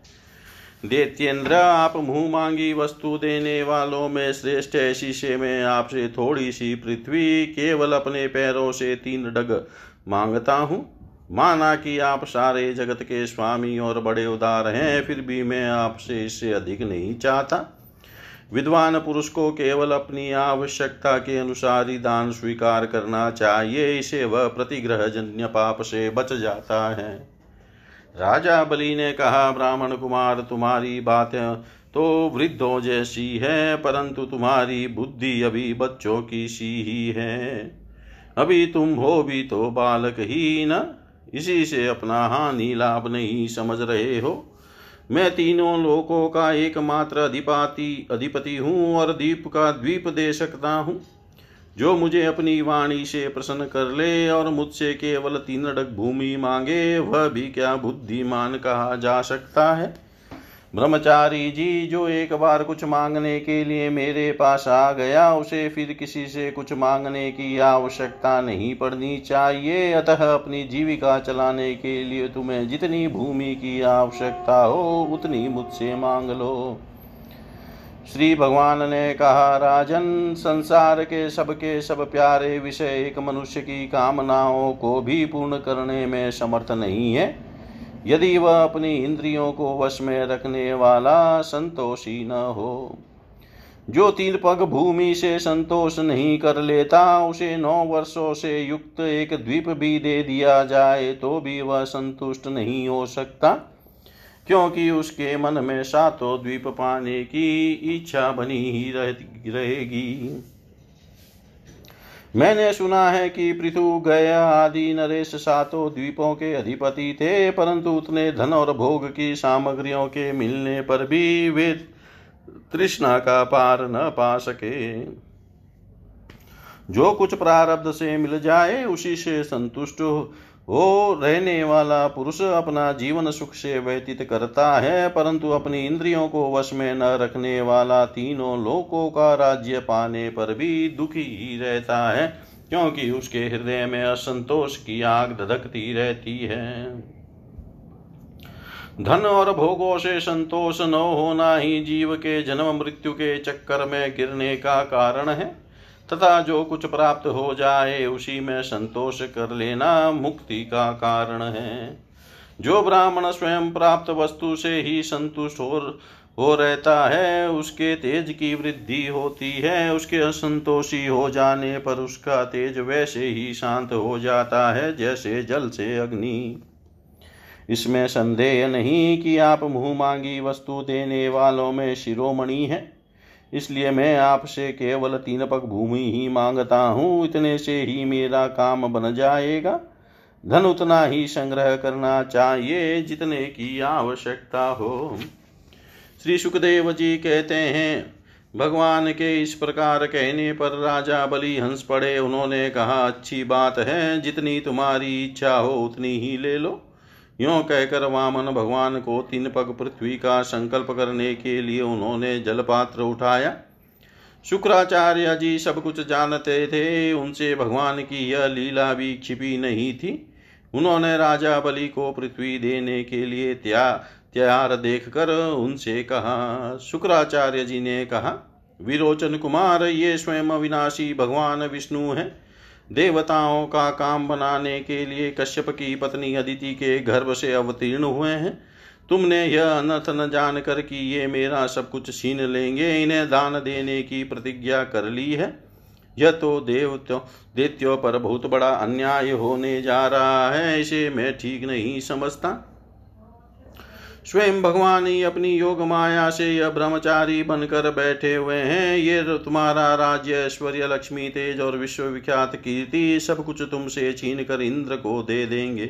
देत्येंद्र आप मुँह मांगी वस्तु देने वालों में श्रेष्ठ से मैं आपसे थोड़ी सी पृथ्वी, केवल अपने पैरों से तीन डग माँगता हूँ। माना कि आप सारे जगत के स्वामी और बड़े उदार हैं, फिर भी मैं आपसे इससे अधिक नहीं चाहता। विद्वान पुरुष को केवल अपनी आवश्यकता के अनुसार ही दान स्वीकार करना चाहिए, इसे वह प्रतिग्रह जन्य पाप से बच जाता है। राजा बलि ने कहा, ब्राह्मण कुमार, तुम्हारी बात तो वृद्धों जैसी है, परंतु तुम्हारी बुद्धि अभी बच्चों की सी ही है। अभी तुम हो भी तो बालक ही न, इसी से अपना हानि लाभ नहीं समझ रहे हो। मैं तीनों लोकों का एकमात्र अधिपाति, अधिपति हूँ और द्वीप का द्वीप दे सकता हूँ। जो मुझे अपनी वाणी से प्रसन्न कर ले और मुझसे केवल तीन डग भूमि मांगे, वह भी क्या बुद्धिमान कहा जा सकता है? ब्रह्मचारी जी, जो एक बार कुछ मांगने के लिए मेरे पास आ गया, उसे फिर किसी से कुछ मांगने की आवश्यकता नहीं पड़नी चाहिए। अतः अपनी जीविका चलाने के लिए तुम्हें जितनी भूमि की आवश्यकता हो, उतनी मुझसे मांग लो। श्री भगवान ने कहा, राजन, संसार के सबके सब प्यारे विषय एक मनुष्य की कामनाओं को भी पूर्ण करने में समर्थ नहीं है। यदि वह अपनी इंद्रियों को वश में रखने वाला संतोषी न हो, जो तीन पग भूमि से संतोष नहीं कर लेता, उसे नौ वर्षों से युक्त एक द्वीप भी दे दिया जाए तो भी वह संतुष्ट नहीं हो सकता, क्योंकि उसके मन में सातों द्वीप पाने की इच्छा बनी ही रहेगी। मैंने सुना है कि पृथु गया आदि नरेश सातों द्वीपों के अधिपति थे, परंतु उतने धन और भोग की सामग्रियों के मिलने पर भी वे तृष्णा का पार न पा सके। जो कुछ प्रारब्ध से मिल जाए, उसी से संतुष्ट वो रहने वाला पुरुष अपना जीवन सुख से व्यतीत करता है, परंतु अपनी इंद्रियों को वश में न रखने वाला तीनों लोकों का राज्य पाने पर भी दुखी ही रहता है, क्योंकि उसके हृदय में असंतोष की आग धधकती रहती है। धन और भोगों से संतोष न होना ही जीव के जन्म मृत्यु के चक्कर में गिरने का कारण है। तथा जो कुछ प्राप्त हो जाए, उसी में संतोष कर लेना मुक्ति का कारण है। जो ब्राह्मण स्वयं प्राप्त वस्तु से ही संतुष्ट हो हो रहता है, उसके तेज की वृद्धि होती है, उसके असंतोषी हो जाने पर उसका तेज वैसे ही शांत हो जाता है, जैसे जल से अग्नि। इसमें संदेह नहीं कि आप मुँह मांगी वस्तु देने वालों में शिरोमणि है। इसलिए मैं आपसे केवल तीन पग भूमि ही माँगता हूँ, इतने से ही मेरा काम बन जाएगा। धन उतना ही संग्रह करना चाहिए जितने की आवश्यकता हो। श्री सुखदेव जी कहते हैं, भगवान के इस प्रकार कहने पर राजा बलि हंस पड़े। उन्होंने कहा, अच्छी बात है, जितनी तुम्हारी इच्छा हो उतनी ही ले लो। यों कहकर वामन भगवान को तीन पग पृथ्वी का संकल्प करने के लिए उन्होंने जलपात्र उठाया। शुक्राचार्य जी सब कुछ जानते थे, उनसे भगवान की यह लीला भी छिपी नहीं थी। उन्होंने राजा बलि को पृथ्वी देने के लिए त्या, त्यार देखकर उनसे कहा। शुक्राचार्य जी ने कहा, विरोचन कुमार, ये स्वयं अविनाशी भगवान विष्णु हैं। देवताओं का काम बनाने के लिए कश्यप की पत्नी अदिति के गर्भ से अवतीर्ण हुए हैं। तुमने यह अनथ न जान कर कि ये मेरा सब कुछ छीन लेंगे, इन्हें दान देने की प्रतिज्ञा कर ली है। यह तो देवत्यों देत्यों पर बहुत बड़ा अन्याय होने जा रहा है, इसे मैं ठीक नहीं समझता। स्वयं भगवान ही अपनी योग माया से यह ब्रह्मचारी बनकर बैठे हुए हैं। ये तुम्हारा राज्य, ऐश्वर्य, लक्ष्मी, तेज और विश्वविख्यात कीर्ति, सब कुछ तुमसे छीन कर इंद्र को दे देंगे।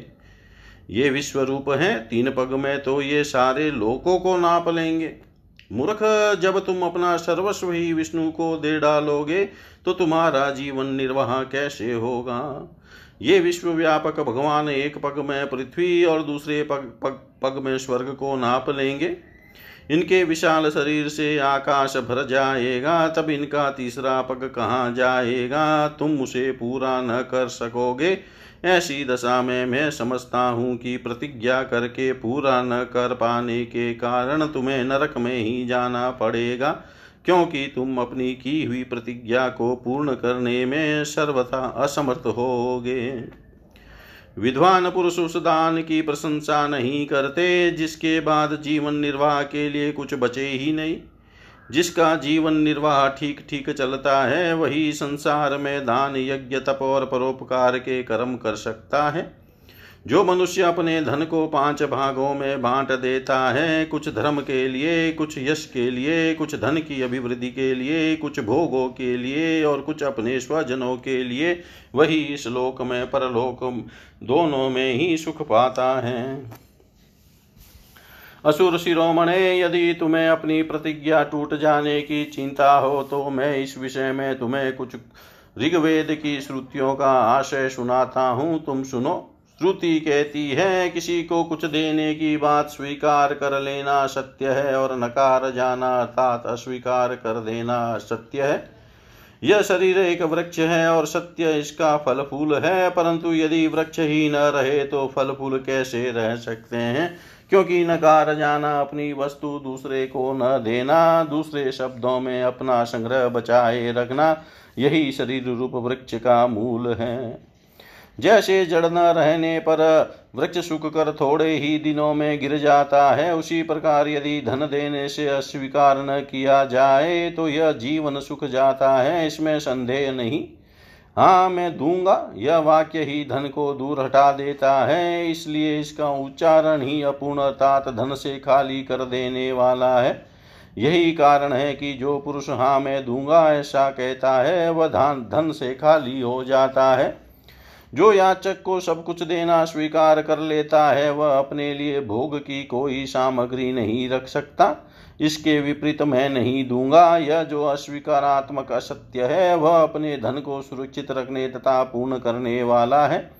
ये विश्व रूप है, तीन पग में तो ये सारे लोकों को नाप लेंगे। मूर्ख, जब तुम अपना सर्वस्व ही विष्णु को दे डालोगे तो तुम्हारा जीवन निर्वाह कैसे होगा? ये विश्वव्यापक भगवान एक पग में पृथ्वी और दूसरे पग पग पग में स्वर्ग को नाप लेंगे। इनके विशाल शरीर से आकाश भर जाएगा, तब इनका तीसरा पग कहाँ जाएगा? तुम उसे पूरा न कर सकोगे। ऐसी दशा में मैं समझता हूँ कि प्रतिज्ञा करके पूरा न कर पाने के कारण तुम्हें नरक में ही जाना पड़ेगा, क्योंकि तुम अपनी की हुई प्रतिज्ञा को पूर्ण करने में सर्वथा असमर्थ होगे। विद्वान पुरुष उस दान की प्रशंसा नहीं करते, जिसके बाद जीवन निर्वाह के लिए कुछ बचे ही नहीं। जिसका जीवन निर्वाह ठीक ठीक चलता है, वही संसार में दान यज्ञ, तप और परोपकार के कर्म कर सकता है। जो मनुष्य अपने धन को पाँच भागों में बांट देता है, कुछ धर्म के लिए, कुछ यश के लिए, कुछ धन की अभिवृद्धि के लिए, कुछ भोगों के लिए और कुछ अपने स्वजनों के लिए, वही इस लोक में परलोक दोनों में ही सुख पाता है। असुर शिरोमणे, यदि तुम्हें अपनी प्रतिज्ञा टूट जाने की चिंता हो तो मैं इस विषय में तुम्हें कुछ ऋग्वेद की श्रुतियों का आशय सुनाता हूँ। तुम सुनो। श्रुति कहती है, किसी को कुछ देने की बात स्वीकार कर लेना सत्य है और नकार जाना अर्थात अस्वीकार कर देना सत्य है। यह शरीर एक वृक्ष है और सत्य इसका फल फूल है, परंतु यदि वृक्ष ही न रहे तो फल फूल कैसे रह सकते हैं? क्योंकि नकार जाना अपनी वस्तु दूसरे को न देना, दूसरे शब्दों में अपना संग्रह बचाए रखना, यही शरीर रूप वृक्ष का मूल है। जैसे जड़ न रहने पर वृक्ष सुख कर थोड़े ही दिनों में गिर जाता है, उसी प्रकार यदि धन देने से अस्वीकार न किया जाए तो यह जीवन सुख जाता है, इसमें संदेह नहीं। हाँ मैं दूँगा, यह वाक्य ही धन को दूर हटा देता है, इसलिए इसका उच्चारण ही अपूर्ण अर्थात धन से खाली कर देने वाला है। यही कारण है कि जो पुरुष हाँ मैं दूँगा, ऐसा कहता है, वह धन से खाली हो जाता है। जो याचक को सब कुछ देना स्वीकार कर लेता है, वह अपने लिए भोग की कोई सामग्री नहीं रख सकता। इसके विपरीत मैं नहीं दूँगा। यह जो अस्वीकारात्मक असत्य है, वह अपने धन को सुरक्षित रखने तथा पूर्ण करने वाला है।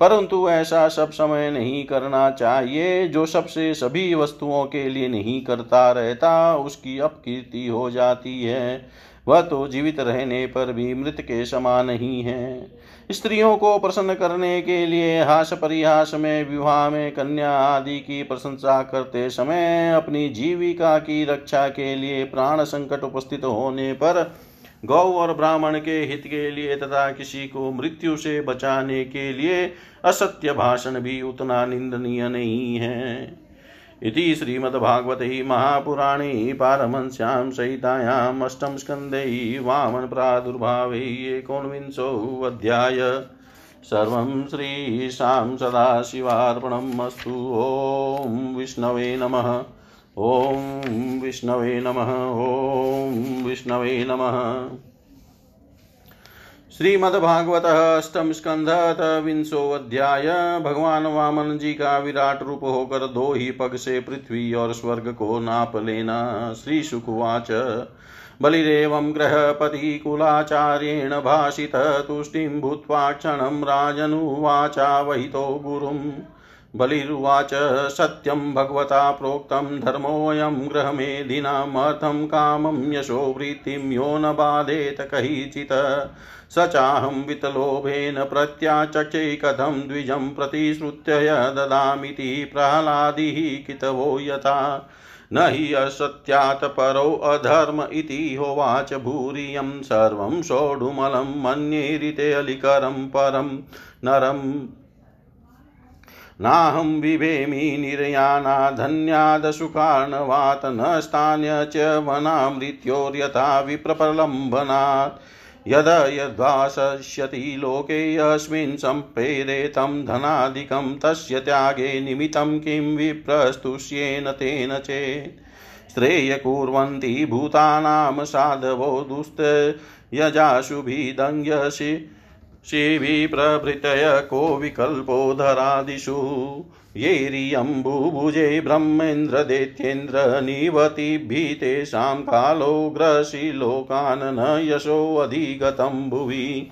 परंतु ऐसा सब समय नहीं करना चाहिए। जो सबसे सभी वस्तुओं के लिए नहीं करता रहता, उसकी अपकीर्ति हो जाती है। वह तो जीवित रहने पर भी मृत के समान ही है। स्त्रियों को प्रसन्न करने के लिए हास परिहास में, विवाह में कन्या आदि की प्रशंसा करते समय अपनी जीविका की रक्षा के लिए प्राण संकट उपस्थित होने पर गौ और ब्राह्मण के हित के लिए तथा किसी को मृत्यु से बचाने के लिए असत्य भाषण भी उतना निंदनीय नहीं है। इति श्रीमद्भागवते महापुराणे पारमंस्यां सहितायाम् अष्टम स्कन्धे वामनप्रादुर्भावे एकोनविंशोऽध्याय सर्वं श्रीशां सदाशिवार्पणम् अस्तु। ॐ विष्णवे नमः। ॐ विष्णवे नमः। ॐ विष्णवे नमः। श्रीमद्भागवत अष्टम स्कंध विंशो अध्याय भगवान वामन जी का विराट रूप होकर दो ही पग से पृथ्वी और स्वर्ग को नाप लेना श्री सुकुवाच बलिरेवं ग्रहपतिकुलाचार्येण भाषित तुष्टिं भूत्वा क्षणं राजनुवाचा वहितो गुरुम्। बलिरुवाच, सत्यं भगवता प्रोक्तं धर्मोऽयं गृहमेधिनामर्थं कामं यशो वृत्तिं यो न बाधेत कहीचित्। स चाहं वितलोभेन प्रत्याचक्षे कथं द्विजं प्रतिश्रुत्य ददामिति प्रह्लादिः कितवो यथा। न हि असत्यात् परो अधर्म इति होवाच भूरियं, सर्वं सोढुमलं मन्येरिते अलिकरं परं नरम् नाहं बिभेमि निर्यानाधन्यादशुकार्णवात् न स्थान्य च वनामृत्योर्यथा विप्रप्रलम्बनात्। यद यद्वासष्यति लोके यस्मिन् सम्प्रेरे तं धनादिकं तस्य त्यागे निमित्तं किं विप्रस्तुष्येन तेन चेत्। श्रेय कुर्वन्ति भूतानां साधवो दुस्त यजाशुभिदङ्ग्यसि शिविप्रभृतय को विकल्पो धरादिषु येरियम्बुभुजे ब्रह्मेन्द्रदैत्येन्द्र निवतिभिः तेषां कालोग्रशिलोकान् न यशोऽधिगतं भुवि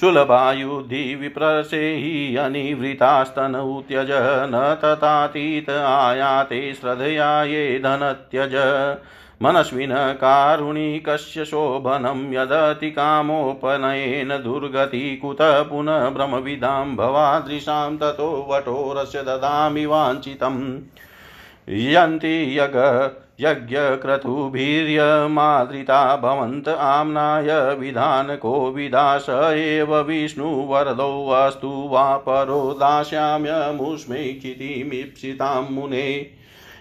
सुलभायुधि हि अनिवृतास्तनौ त्यज न तथातीत आयाते श्रद्धया ये धनत्यज। मनस्विन कारुणिकस्य शोभनं यदति कामोपनयेन दुर्गति कुतः पुनः भ्रमविदां भवादृशां ततो वटोरस्य ददामि वाञ्छितम् यन्ति यग यज्ञक्रतुभिर्यमादृता भवन्त आम्नाय विधानको विदास एव विष्णुवरदोऽस्तु वा परो दास्याम्यमुष्मै क्षितिमीप्सितां मुने।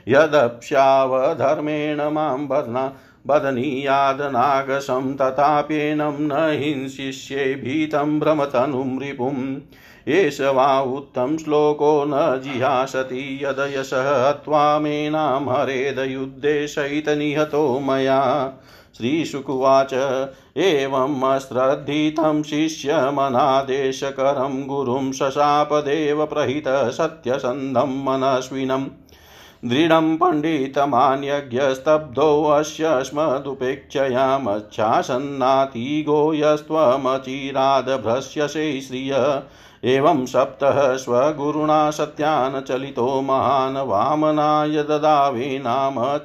यदप्स्यावधर्मेण माँ बध्ना बधनीयादनागसं तथाप्येनं न हिंसिष्ये भीतं भ्रमतनुं रिपुम् एष वा उत्तम श्लोको न जिहासति, यदयशः त्वामेनां हरेदयुद्धे सहितनिहतो मया। श्रीशुकुवाच एवम् अश्रद्धितं शिष्यमनादेशकरं गुरुं शशापदेव प्रहितः सत्यसन्धं मनस्विनम्। दृढं पण्डितमान्यज्ञस्तब्धोऽस्य स्मदुपेक्षयामच्छासन्नातिगो यस्त्वमचिरादभ्रश्यसे श्रिय एवं सप्तः स्वगुरुणा सत्यान् चलितो महान् वामनाय ददावे नाम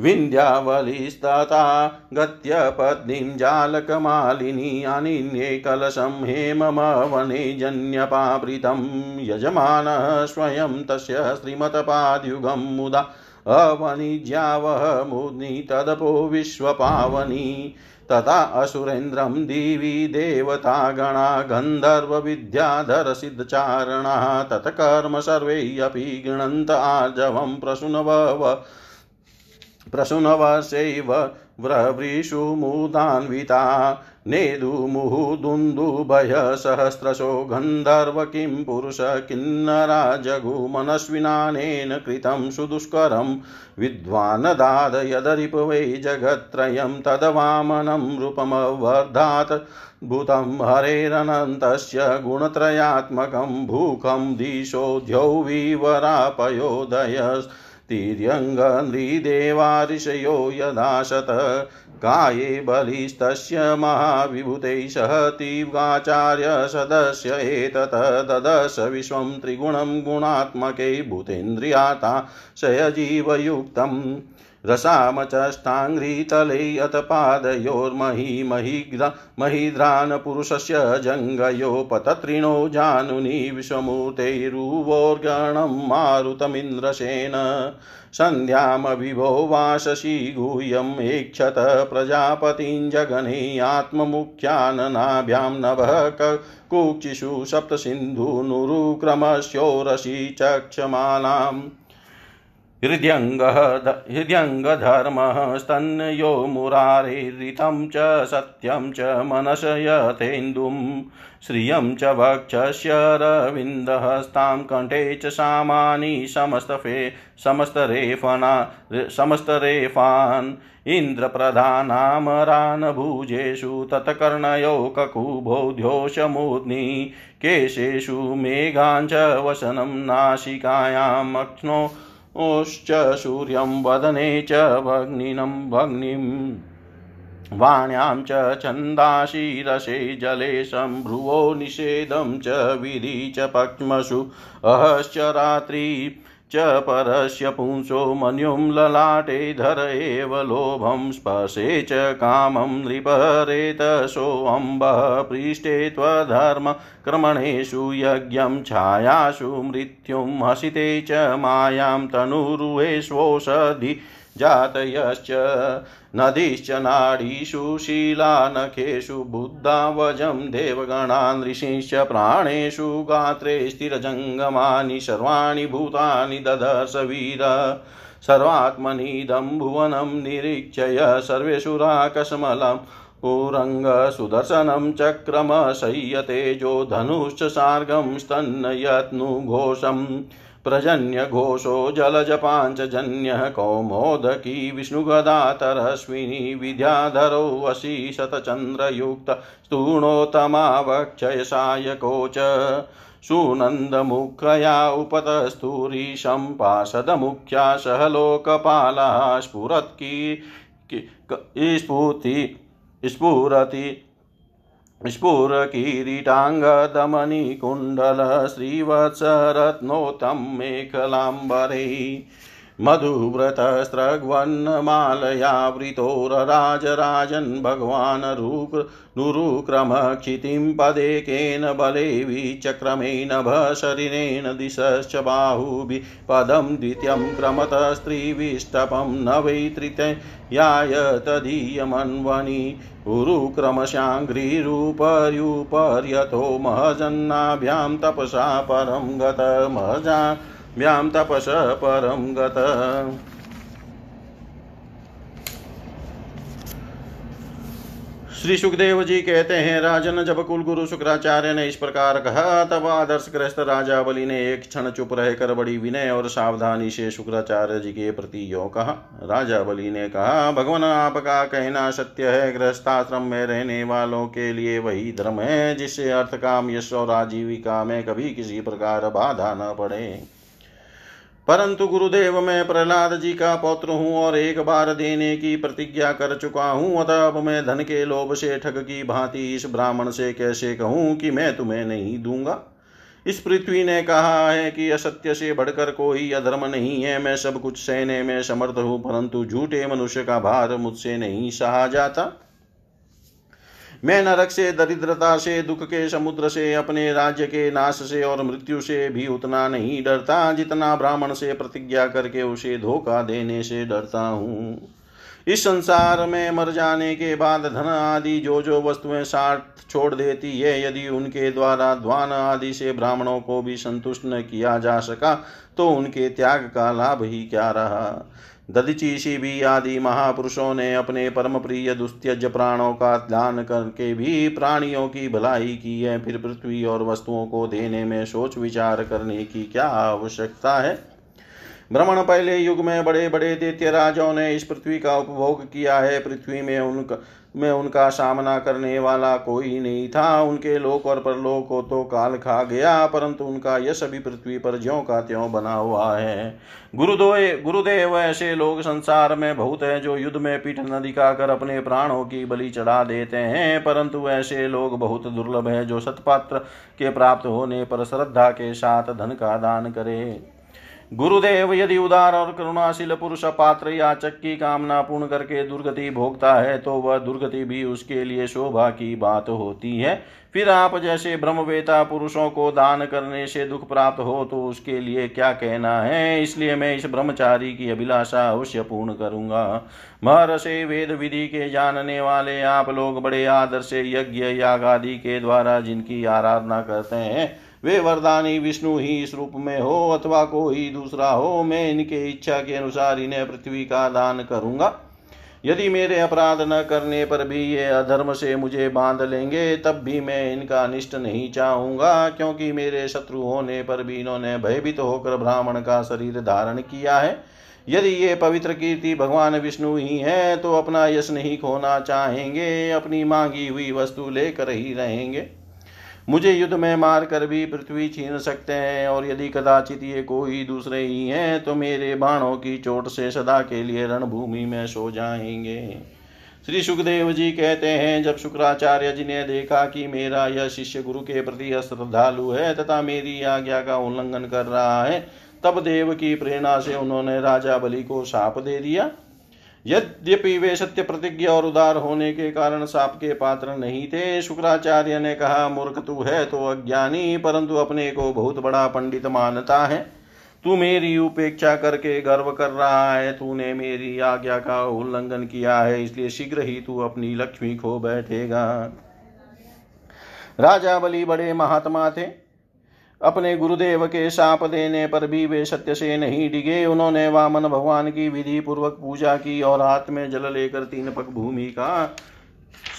विन्ध्यावलिस्तथा गत्य पत्नीं जालकमालिनी अनिन्ये कलशं हेममवने जन्यपावृतं यजमानः स्वयं तस्य श्रीमतपाद्युगं मुदा अवनिज्यावह मुनि तदपो विश्वपावनी। तथा असुरेन्द्रं दिवि देवतागणा गन्धर्वविद्याधरसिद्धचारणः। तत्कर्म सर्वे अपि गृणन्त आर्जवं प्रसूनवव प्रसूनवशैव व्रवृषु मुदान्विता नेदुमुहुदुन्दुभयसहस्रशो गन्धर्व किं पुरुष किन्नरा जगुमनस्विनानेन कृतं सुदुष्करं विद्वान् दाद यदरिपवै जगत्त्रयं तद्वामनं रूपमवर्धात् भूतं हरेरनन्तस्य गुणत्रयात्मकं भूखं दिशो द्यौ विवरापयोदयस् यदा यदाशत। काये बलिस्तस्य महाविभूतैः सह सदस्य एतत्। ददश विश्वं त्रिगुणं गुणात्मके भूतेन्द्रियाता। शयजीवयुक्तम् रसामचष्टाङ्घ्रितले अथ पादयोर्मही महिद्रान् पुरुषस्य जङ्गयोपतत्रिणो जानुनि विश्वमूर्तैरुवोर्गणं मारुतमिन्द्रसेन। सन्ध्यामविभो वाशसि गुह्यम् ऐक्षत प्रजापतिं जगने आत्ममुख्याननाभ्यां नभः कुक्षिषु सप्तसिन्धुनुरुक्रमस्योरसि चक्षमालाम् हृद्यङ्गः हृद्यङ्गधर्मः स्तन्यो मुरारेरितं च सत्यं च मनशयतेन्दुं श्रियं च वक्षस्य रविन्दहस्तां कण्ठे च सामानि समस्तफे, समस्तरेफना, समस्तरेफान् इन्द्रप्रधानामरान् भुजेषु तत्कर्णयो ककुभोध्योषमूर्ध्नि केशेषु मेघाञ्च वसनं नासिकायाम् ओश्च सूर्यं वदने च भग्निनं भग्निम् वाण्यां च छन्दाशिरसे जले सम्भ्रुवो निषेधं च विधि च पक्ष्मसु अहश्च रात्रि च परस्य पुंसो मन्युं ललाटे धर एव लोभं स्पर्शे च कामं नृपरेतसोऽम्बः पृष्ठे त्वधर्मक्रमणेषु यज्ञं छायासु मृत्युं हसिते च मायां तनुरुहेष्वोषधि जातयश्च नदीश्च नाडीषु शीलानखेषु बुद्धावजं देवगणान् ऋषिश्च प्राणेषु गात्रे स्थिरजङ्गमानि सर्वाणि भूतानि ददर्श वीर। सर्वात्मनीदं भुवनं निरीक्षय सर्वेषुराकशमलम् उरङ्गसुदर्शनं चक्रमशय्यतेजो धनुश्च सार्गं स्तन्नयत्नुघोषम्। प्रजन्यघोषो जलजपाञ्चजन्यः कौमोदकी विष्णुगदातरश्विनी विद्याधरो वशी शतचन्द्रयुक्त स्तूणोतमावक्षयसायको च सुनन्दमुखया उपतस्तुरीशं पाशदमुख्या सह लोकपाला स्फुरत्की स्फूर्ति स्फुरति स्फुरकिरीटाङ्गदमनिकुण्डल श्रीवत्सरत्नोत्तं मेखलाम्बरे मधुव्रतस्रग्वन्नमालयावृतोरराजराजन् भगवान् रूप नुरुक्रमक्षितिं पदेकेन बले विचक्रमेण भशरीरेण दिशश्च बाहुभिः पदं द्वितीयं क्रमतस्त्रिविष्टपं न वै तृतीयाय तदीयमन्वनि। उरुक्रमशाङ्घ्रिरूपर्युपर्यतो महजन्नाभ्यां तपसा परं गत महजा व्याम तपस परम गत। श्री सुखदेव जी कहते हैं, राजन, जब कुल गुरु शुक्राचार्य ने इस प्रकार कहा, तब आदर्श ग्रस्त राजा बलि ने एक क्षण चुप रहकर बड़ी विनय और सावधानी से शुक्राचार्य जी के प्रति यो कहा। राजा बलि ने कहा, भगवान, आपका कहना सत्य है, गृहस्थाश्रम में रहने वालों के लिए वही धर्म है, जिससे अर्थ काम यश और आजीविका में कभी किसी प्रकार बाधा न पड़े। परंतु गुरुदेव, मैं प्रहलाद जी का पौत्र हूँ और एक बार देने की प्रतिज्ञा कर चुका हूँ। अतः अब मैं धन के लोभ से, ठग की भांति इस ब्राह्मण से कैसे कहूँ कि मैं तुम्हें नहीं दूँगा? इस पृथ्वी ने कहा है कि असत्य से बढ़कर कोई अधर्म नहीं है। मैं सब कुछ सहने में समर्थ हूँ, परंतु झूठे मनुष्य का भार मुझसे नहीं सहा जाता। मैं नरक से दरिद्रता से, दुख के, समुद्र से, अपने राज्य के नाश से और मृत्यु से भी उतना नहीं डरता, जितना ब्राह्मण से प्रतिज्ञा करके उसे धोखा देने से डरता हूँ। इस संसार में मर जाने के बाद धन आदि जो जो वस्तुएँ साथ छोड़ देती है, यदि उनके द्वारा ध्वान आदि से ब्राह्मणों को भी संतुष्ट न किया जा सका तो उनके त्याग का लाभ ही क्या रहा? दधिचीशी भी आदि महापुरुषों ने अपने परम प्रिय दुस्त्यज प्राणों का ध्यान करके भी प्राणियों की भलाई की है। फिर पृथ्वी और वस्तुओं को देने में सोच विचार करने की क्या आवश्यकता है? भ्रमण पहले युग में बड़े बड़े दैत्य राजाओं ने इस पृथ्वी का उपभोग किया है। पृथ्वी में उनका में उनका सामना करने वाला कोई नहीं था। उनके लोक और परलोक को तो काल खा गया, परंतु उनका यश अभी पृथ्वी पर ज्यो का त्यों बना हुआ है। गुरुदो गुरुदेव, ऐसे लोग संसार में बहुत है जो युद्ध में पीठ न दिखाकर अपने प्राणों की बलि चढ़ा देते हैं, परंतु ऐसे लोग बहुत दुर्लभ हैं जो सतपात्र के प्राप्त होने पर श्रद्धा के साथ धन का दान करे। गुरुदेव, यदि उदार और करुणाशील पुरुष पात्र याचक की कामना पूर्ण करके दुर्गति भोगता है तो वह दुर्गति भी उसके लिए शोभा की बात होती है। फिर आप जैसे ब्रह्मवेता पुरुषों को दान करने से दुख प्राप्त हो तो उसके लिए क्या कहना है? इसलिए मैं इस ब्रह्मचारी की अभिलाषा अवश्य पूर्ण करूँगा। महर्षि वेद विधि के जानने वाले आप लोग बड़े आदर से यज्ञ याग आदि के द्वारा जिनकी आराधना करते हैं वे वरदानी विष्णु ही इस रूप में हो अथवा कोई दूसरा हो, मैं इनके इच्छा के अनुसार इन्हें पृथ्वी का दान करूँगा। यदि मेरे अपराध न करने पर भी ये अधर्म से मुझे बाँध लेंगे, तब भी मैं इनका अनिष्ट नहीं चाहूँगा, क्योंकि मेरे शत्रु होने पर भी इन्होंने भयभीत तो होकर ब्राह्मण का शरीर धारण किया है। यदि ये पवित्र कीर्ति भगवान विष्णु ही है तो अपना यश नहीं खोना चाहेंगे, अपनी मांगी हुई वस्तु लेकर ही रहेंगे। मुझे युद्ध में मार कर भी पृथ्वी छीन सकते हैं, और यदि कदाचित ये कोई दूसरे ही हैं तो मेरे बाणों की चोट से सदा के लिए रणभूमि में सो जाएँगे। श्री सुखदेव जी कहते हैं, जब शुक्राचार्य जी ने देखा कि मेरा यह शिष्य गुरु के प्रति श्रद्धालु है तथा मेरी आज्ञा का उल्लंघन कर रहा है, तब देव की प्रेरणा से उन्होंने राजा बलि को साप दे दिया। यद्यपि वे सत्य प्रतिज्ञ और उदार होने के कारण साप के पात्र नहीं थे, शुक्राचार्य ने कहा, मूर्ख तू है तो अज्ञानी, परंतु अपने को बहुत बड़ा पंडित मानता है। तू मेरी उपेक्षा करके गर्व कर रहा है, तूने मेरी आज्ञा का उल्लंघन किया है, इसलिए शीघ्र ही तू अपनी लक्ष्मी खो बैठेगा। राजा बलि बड़े महात्मा थे। अपने गुरुदेव के साप देने पर भी वे सत्य से नहीं डिगे। उन्होंने वामन भगवान की विधि पूर्वक पूजा की और हाथ में जल लेकर तीन पक भूमि का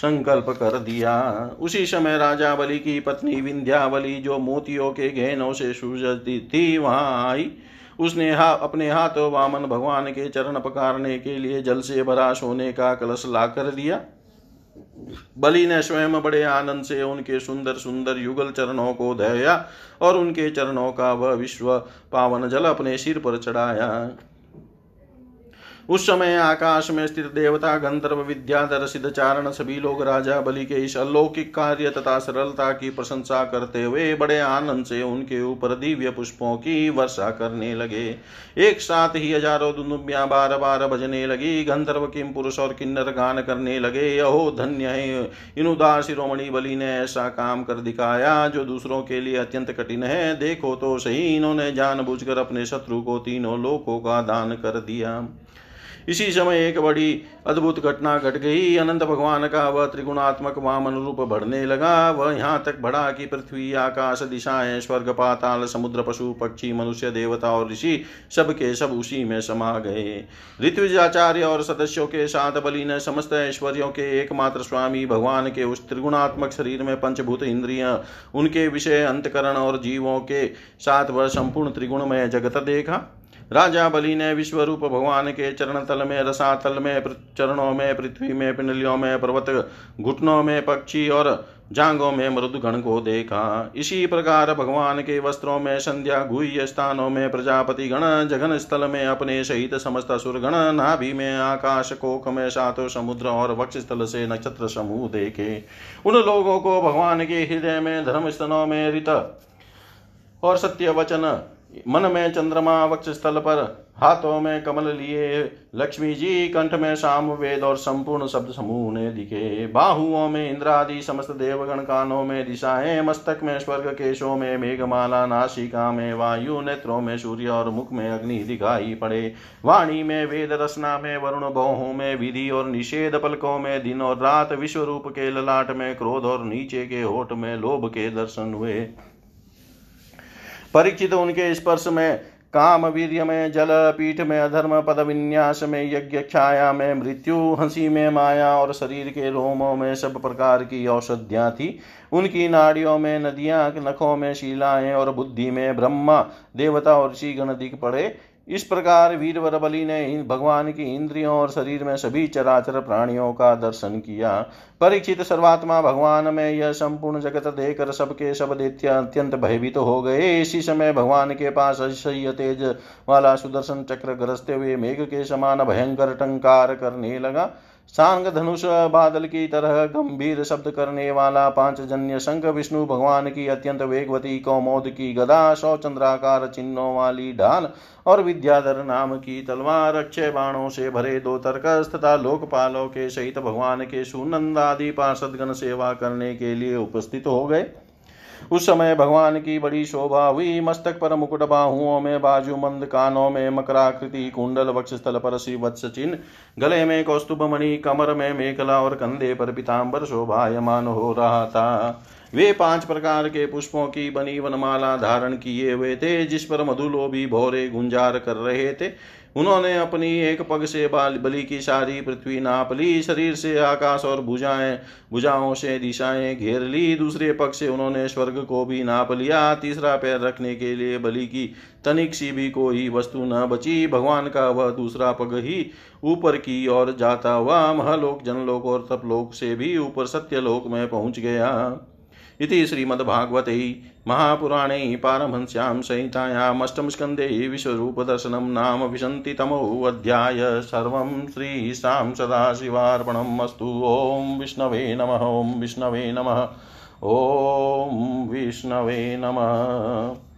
संकल्प कर दिया। उसी समय राजा बलि की पत्नी विंध्यावली जो मोतियों के गहनों से सुजती थी, वहाँ आई। उसने हा, अपने हाथों वामन भगवान के चरण पकारने के लिए जल से भरा सोने का कलश ला कर दिया। बलि ने स्वयं बड़े आनंद से उनके सुंदर सुंदर युगल चरणों को दया और उनके चरणों का वह विश्व पावन जल अपने सिर पर चढ़ाया। उस समय आकाश में स्थित देवता, गंधर्व, विद्याधर सिद्ध चारण सभी लोग राजा, बलि के इस अलौकिक कार्य तथा सरलता की प्रशंसा करते हुए बड़े आनंद से उनके ऊपर दिव्य पुष्पों की वर्षा करने लगे। एक साथ ही हज़ारों दुनुबिया बार बार बजने लगी। गंधर्व, किम पुरुष और किन्नर गान करने लगे। अहो, धन्य है। इन उदार शिरोमणि बलि ने ऐसा काम कर दिखाया जो दूसरों के लिए अत्यंत कठिन है। देखो तो सही, इन्होंने जानबूझकर अपने शत्रु को तीनों लोकों का दान कर दिया। इसी समय एक बड़ी अद्भुत घटना घट गई। अनंत भगवान का वह त्रिगुणात्मक वामन रूप बढ़ने लगा। वह यहाँ तक बढ़ा कि पृथ्वी, आकाश, दिशाएँ, स्वर्ग, पाताल, समुद्र, पशु, पक्षी, मनुष्य, देवता और ऋषि सब के सब उसी में समा गए। ऋत्विजाचार्य और सदस्यों के साथ बलि ने समस्त ऐश्वर्यों के एकमात्र स्वामी भगवान के उस त्रिगुणात्मक शरीर में पंचभूत इंद्रिय, उनके विषय, अंतकरण और जीवों के साथ वह संपूर्ण त्रिगुण में जगत देखा। राजा बलि ने विश्व रूप भगवान के चरण तल में, रसातल में चरणों में, पृथ्वी में, पिंडलियों में, पर्वत, घुटनों में, पक्षी और जांगों में मृदगण को देखा। इसी प्रकार भगवान के वस्त्रों में संध्या गुह्य स्थानों में प्रजापति गण, जघन स्थल में अपने सहित समस्त सुरगण नाभि में आकाश, कोख में सातों समुद्र और वक्ष स्थल से नक्षत्र समूह देखे। उन लोगों को भगवान के हृदय में, धर्म स्थलों में, रित और सत्य वचन मन में चंद्रमा वक्ष स्थल पर, हाथों में कमल लिए, लक्ष्मी जी कंठ में शाम वेद और संपूर्ण शब्द समूह ने दिखे बाहुओं में इंद्रादि, समस्त देवगण कानों में दिशाएँ, मस्तक में स्वर्ग केशों में मेघमाला, नासिका में वायु, नेत्रों में सूर्य और मुख में अग्नि दिखाई पड़े। वाणी में वेद रसना में वरुण बहु में विधि और निषेध पलकों में दिन और रात विश्व रूप के ललाट में क्रोध और नीचे के होठ में लोभ के दर्शन हुए। परीक्षित उनके स्पर्श में काम वीर्य में जल पीठ में, अधर्म पद विन्यास में, यज्ञ, छाया में, मृत्यु, हँसी में, माया और शरीर के रोमों में सब प्रकार की औषधियाँ थी। उनकी नाड़ियों में नदियाँ, नखों में शिलाएँ और बुद्धि में ब्रह्मा, देवता और ऋषि गण दिख पड़े। इस प्रकार वीरवर बलि ने भगवान की इंद्रियों और शरीर में सभी चराचर प्राणियों का दर्शन किया। परीक्षित सर्वात्मा भगवान में यह संपूर्ण जगत देकर सबके सब दैत्य अत्यंत भयभीत तो हो गए। इसी समय भगवान के पास अशय तेज वाला सुदर्शन चक्र ग्रस्ते हुए मेघ के समान भयंकर टंकार करने लगा। सांग धनुष बादल की तरह गंभीर शब्द करने वाला पाँच जन्य शंख विष्णु भगवान की अत्यंत वेगवती कौमोद की गदा सौ चंद्राकार चिन्हों वाली ढाल और विद्याधर नाम की तलवार अक्षय बाणों से भरे दो तर्कस तथा लोकपालों के सहित भगवान के सुनंद सुनंदादि पार्षदगण सेवा करने के लिए उपस्थित हो गए। उस समय भगवान की बड़ी शोभा हुई। मस्तक पर मुकुट बाहुओं में बाजू मंद कानों में, मकराकृति कुंडल वक्ष स्थल पर वत्स चिन्ह। गले में कौस्तुभ मणि कमर में मेखला और कंधे पर पिताम्बर शोभायमान हो रहा था। वे पाँच प्रकार के पुष्पों की बनी वनमाला धारण किए हुए थे, जिस पर मधुलोभी भोरे गुंजार कर रहे थे। उन्होंने अपनी एक पग से बलि की सारी पृथ्वी नाप ली, शरीर से आकाश और भुजाएँ भुजाओं से दिशाएँ घेर ली। दूसरे पग से उन्होंने स्वर्ग को भी नाप लिया। तीसरा पैर रखने के लिए बलि की तनिक सी भी कोई वस्तु न बची। भगवान का वह दूसरा पग ही ऊपर की ओर जाता हुआ महलोक, जनलोक और तपलोक से भी ऊपर सत्यलोक में पहुँच गया। इति श्रीमद्भागवते महापुराणे पारमहंस्यां संहितायामष्टमस्कन्धे विश्वरूपदर्शनं नाम विशन्तितमोऽध्याय। सर्वं श्रीशां सदाशिवार्पणम् अस्तु। ॐ विष्णवे नमः, ॐ विष्णवे नमः, ॐ विष्णवे नमः।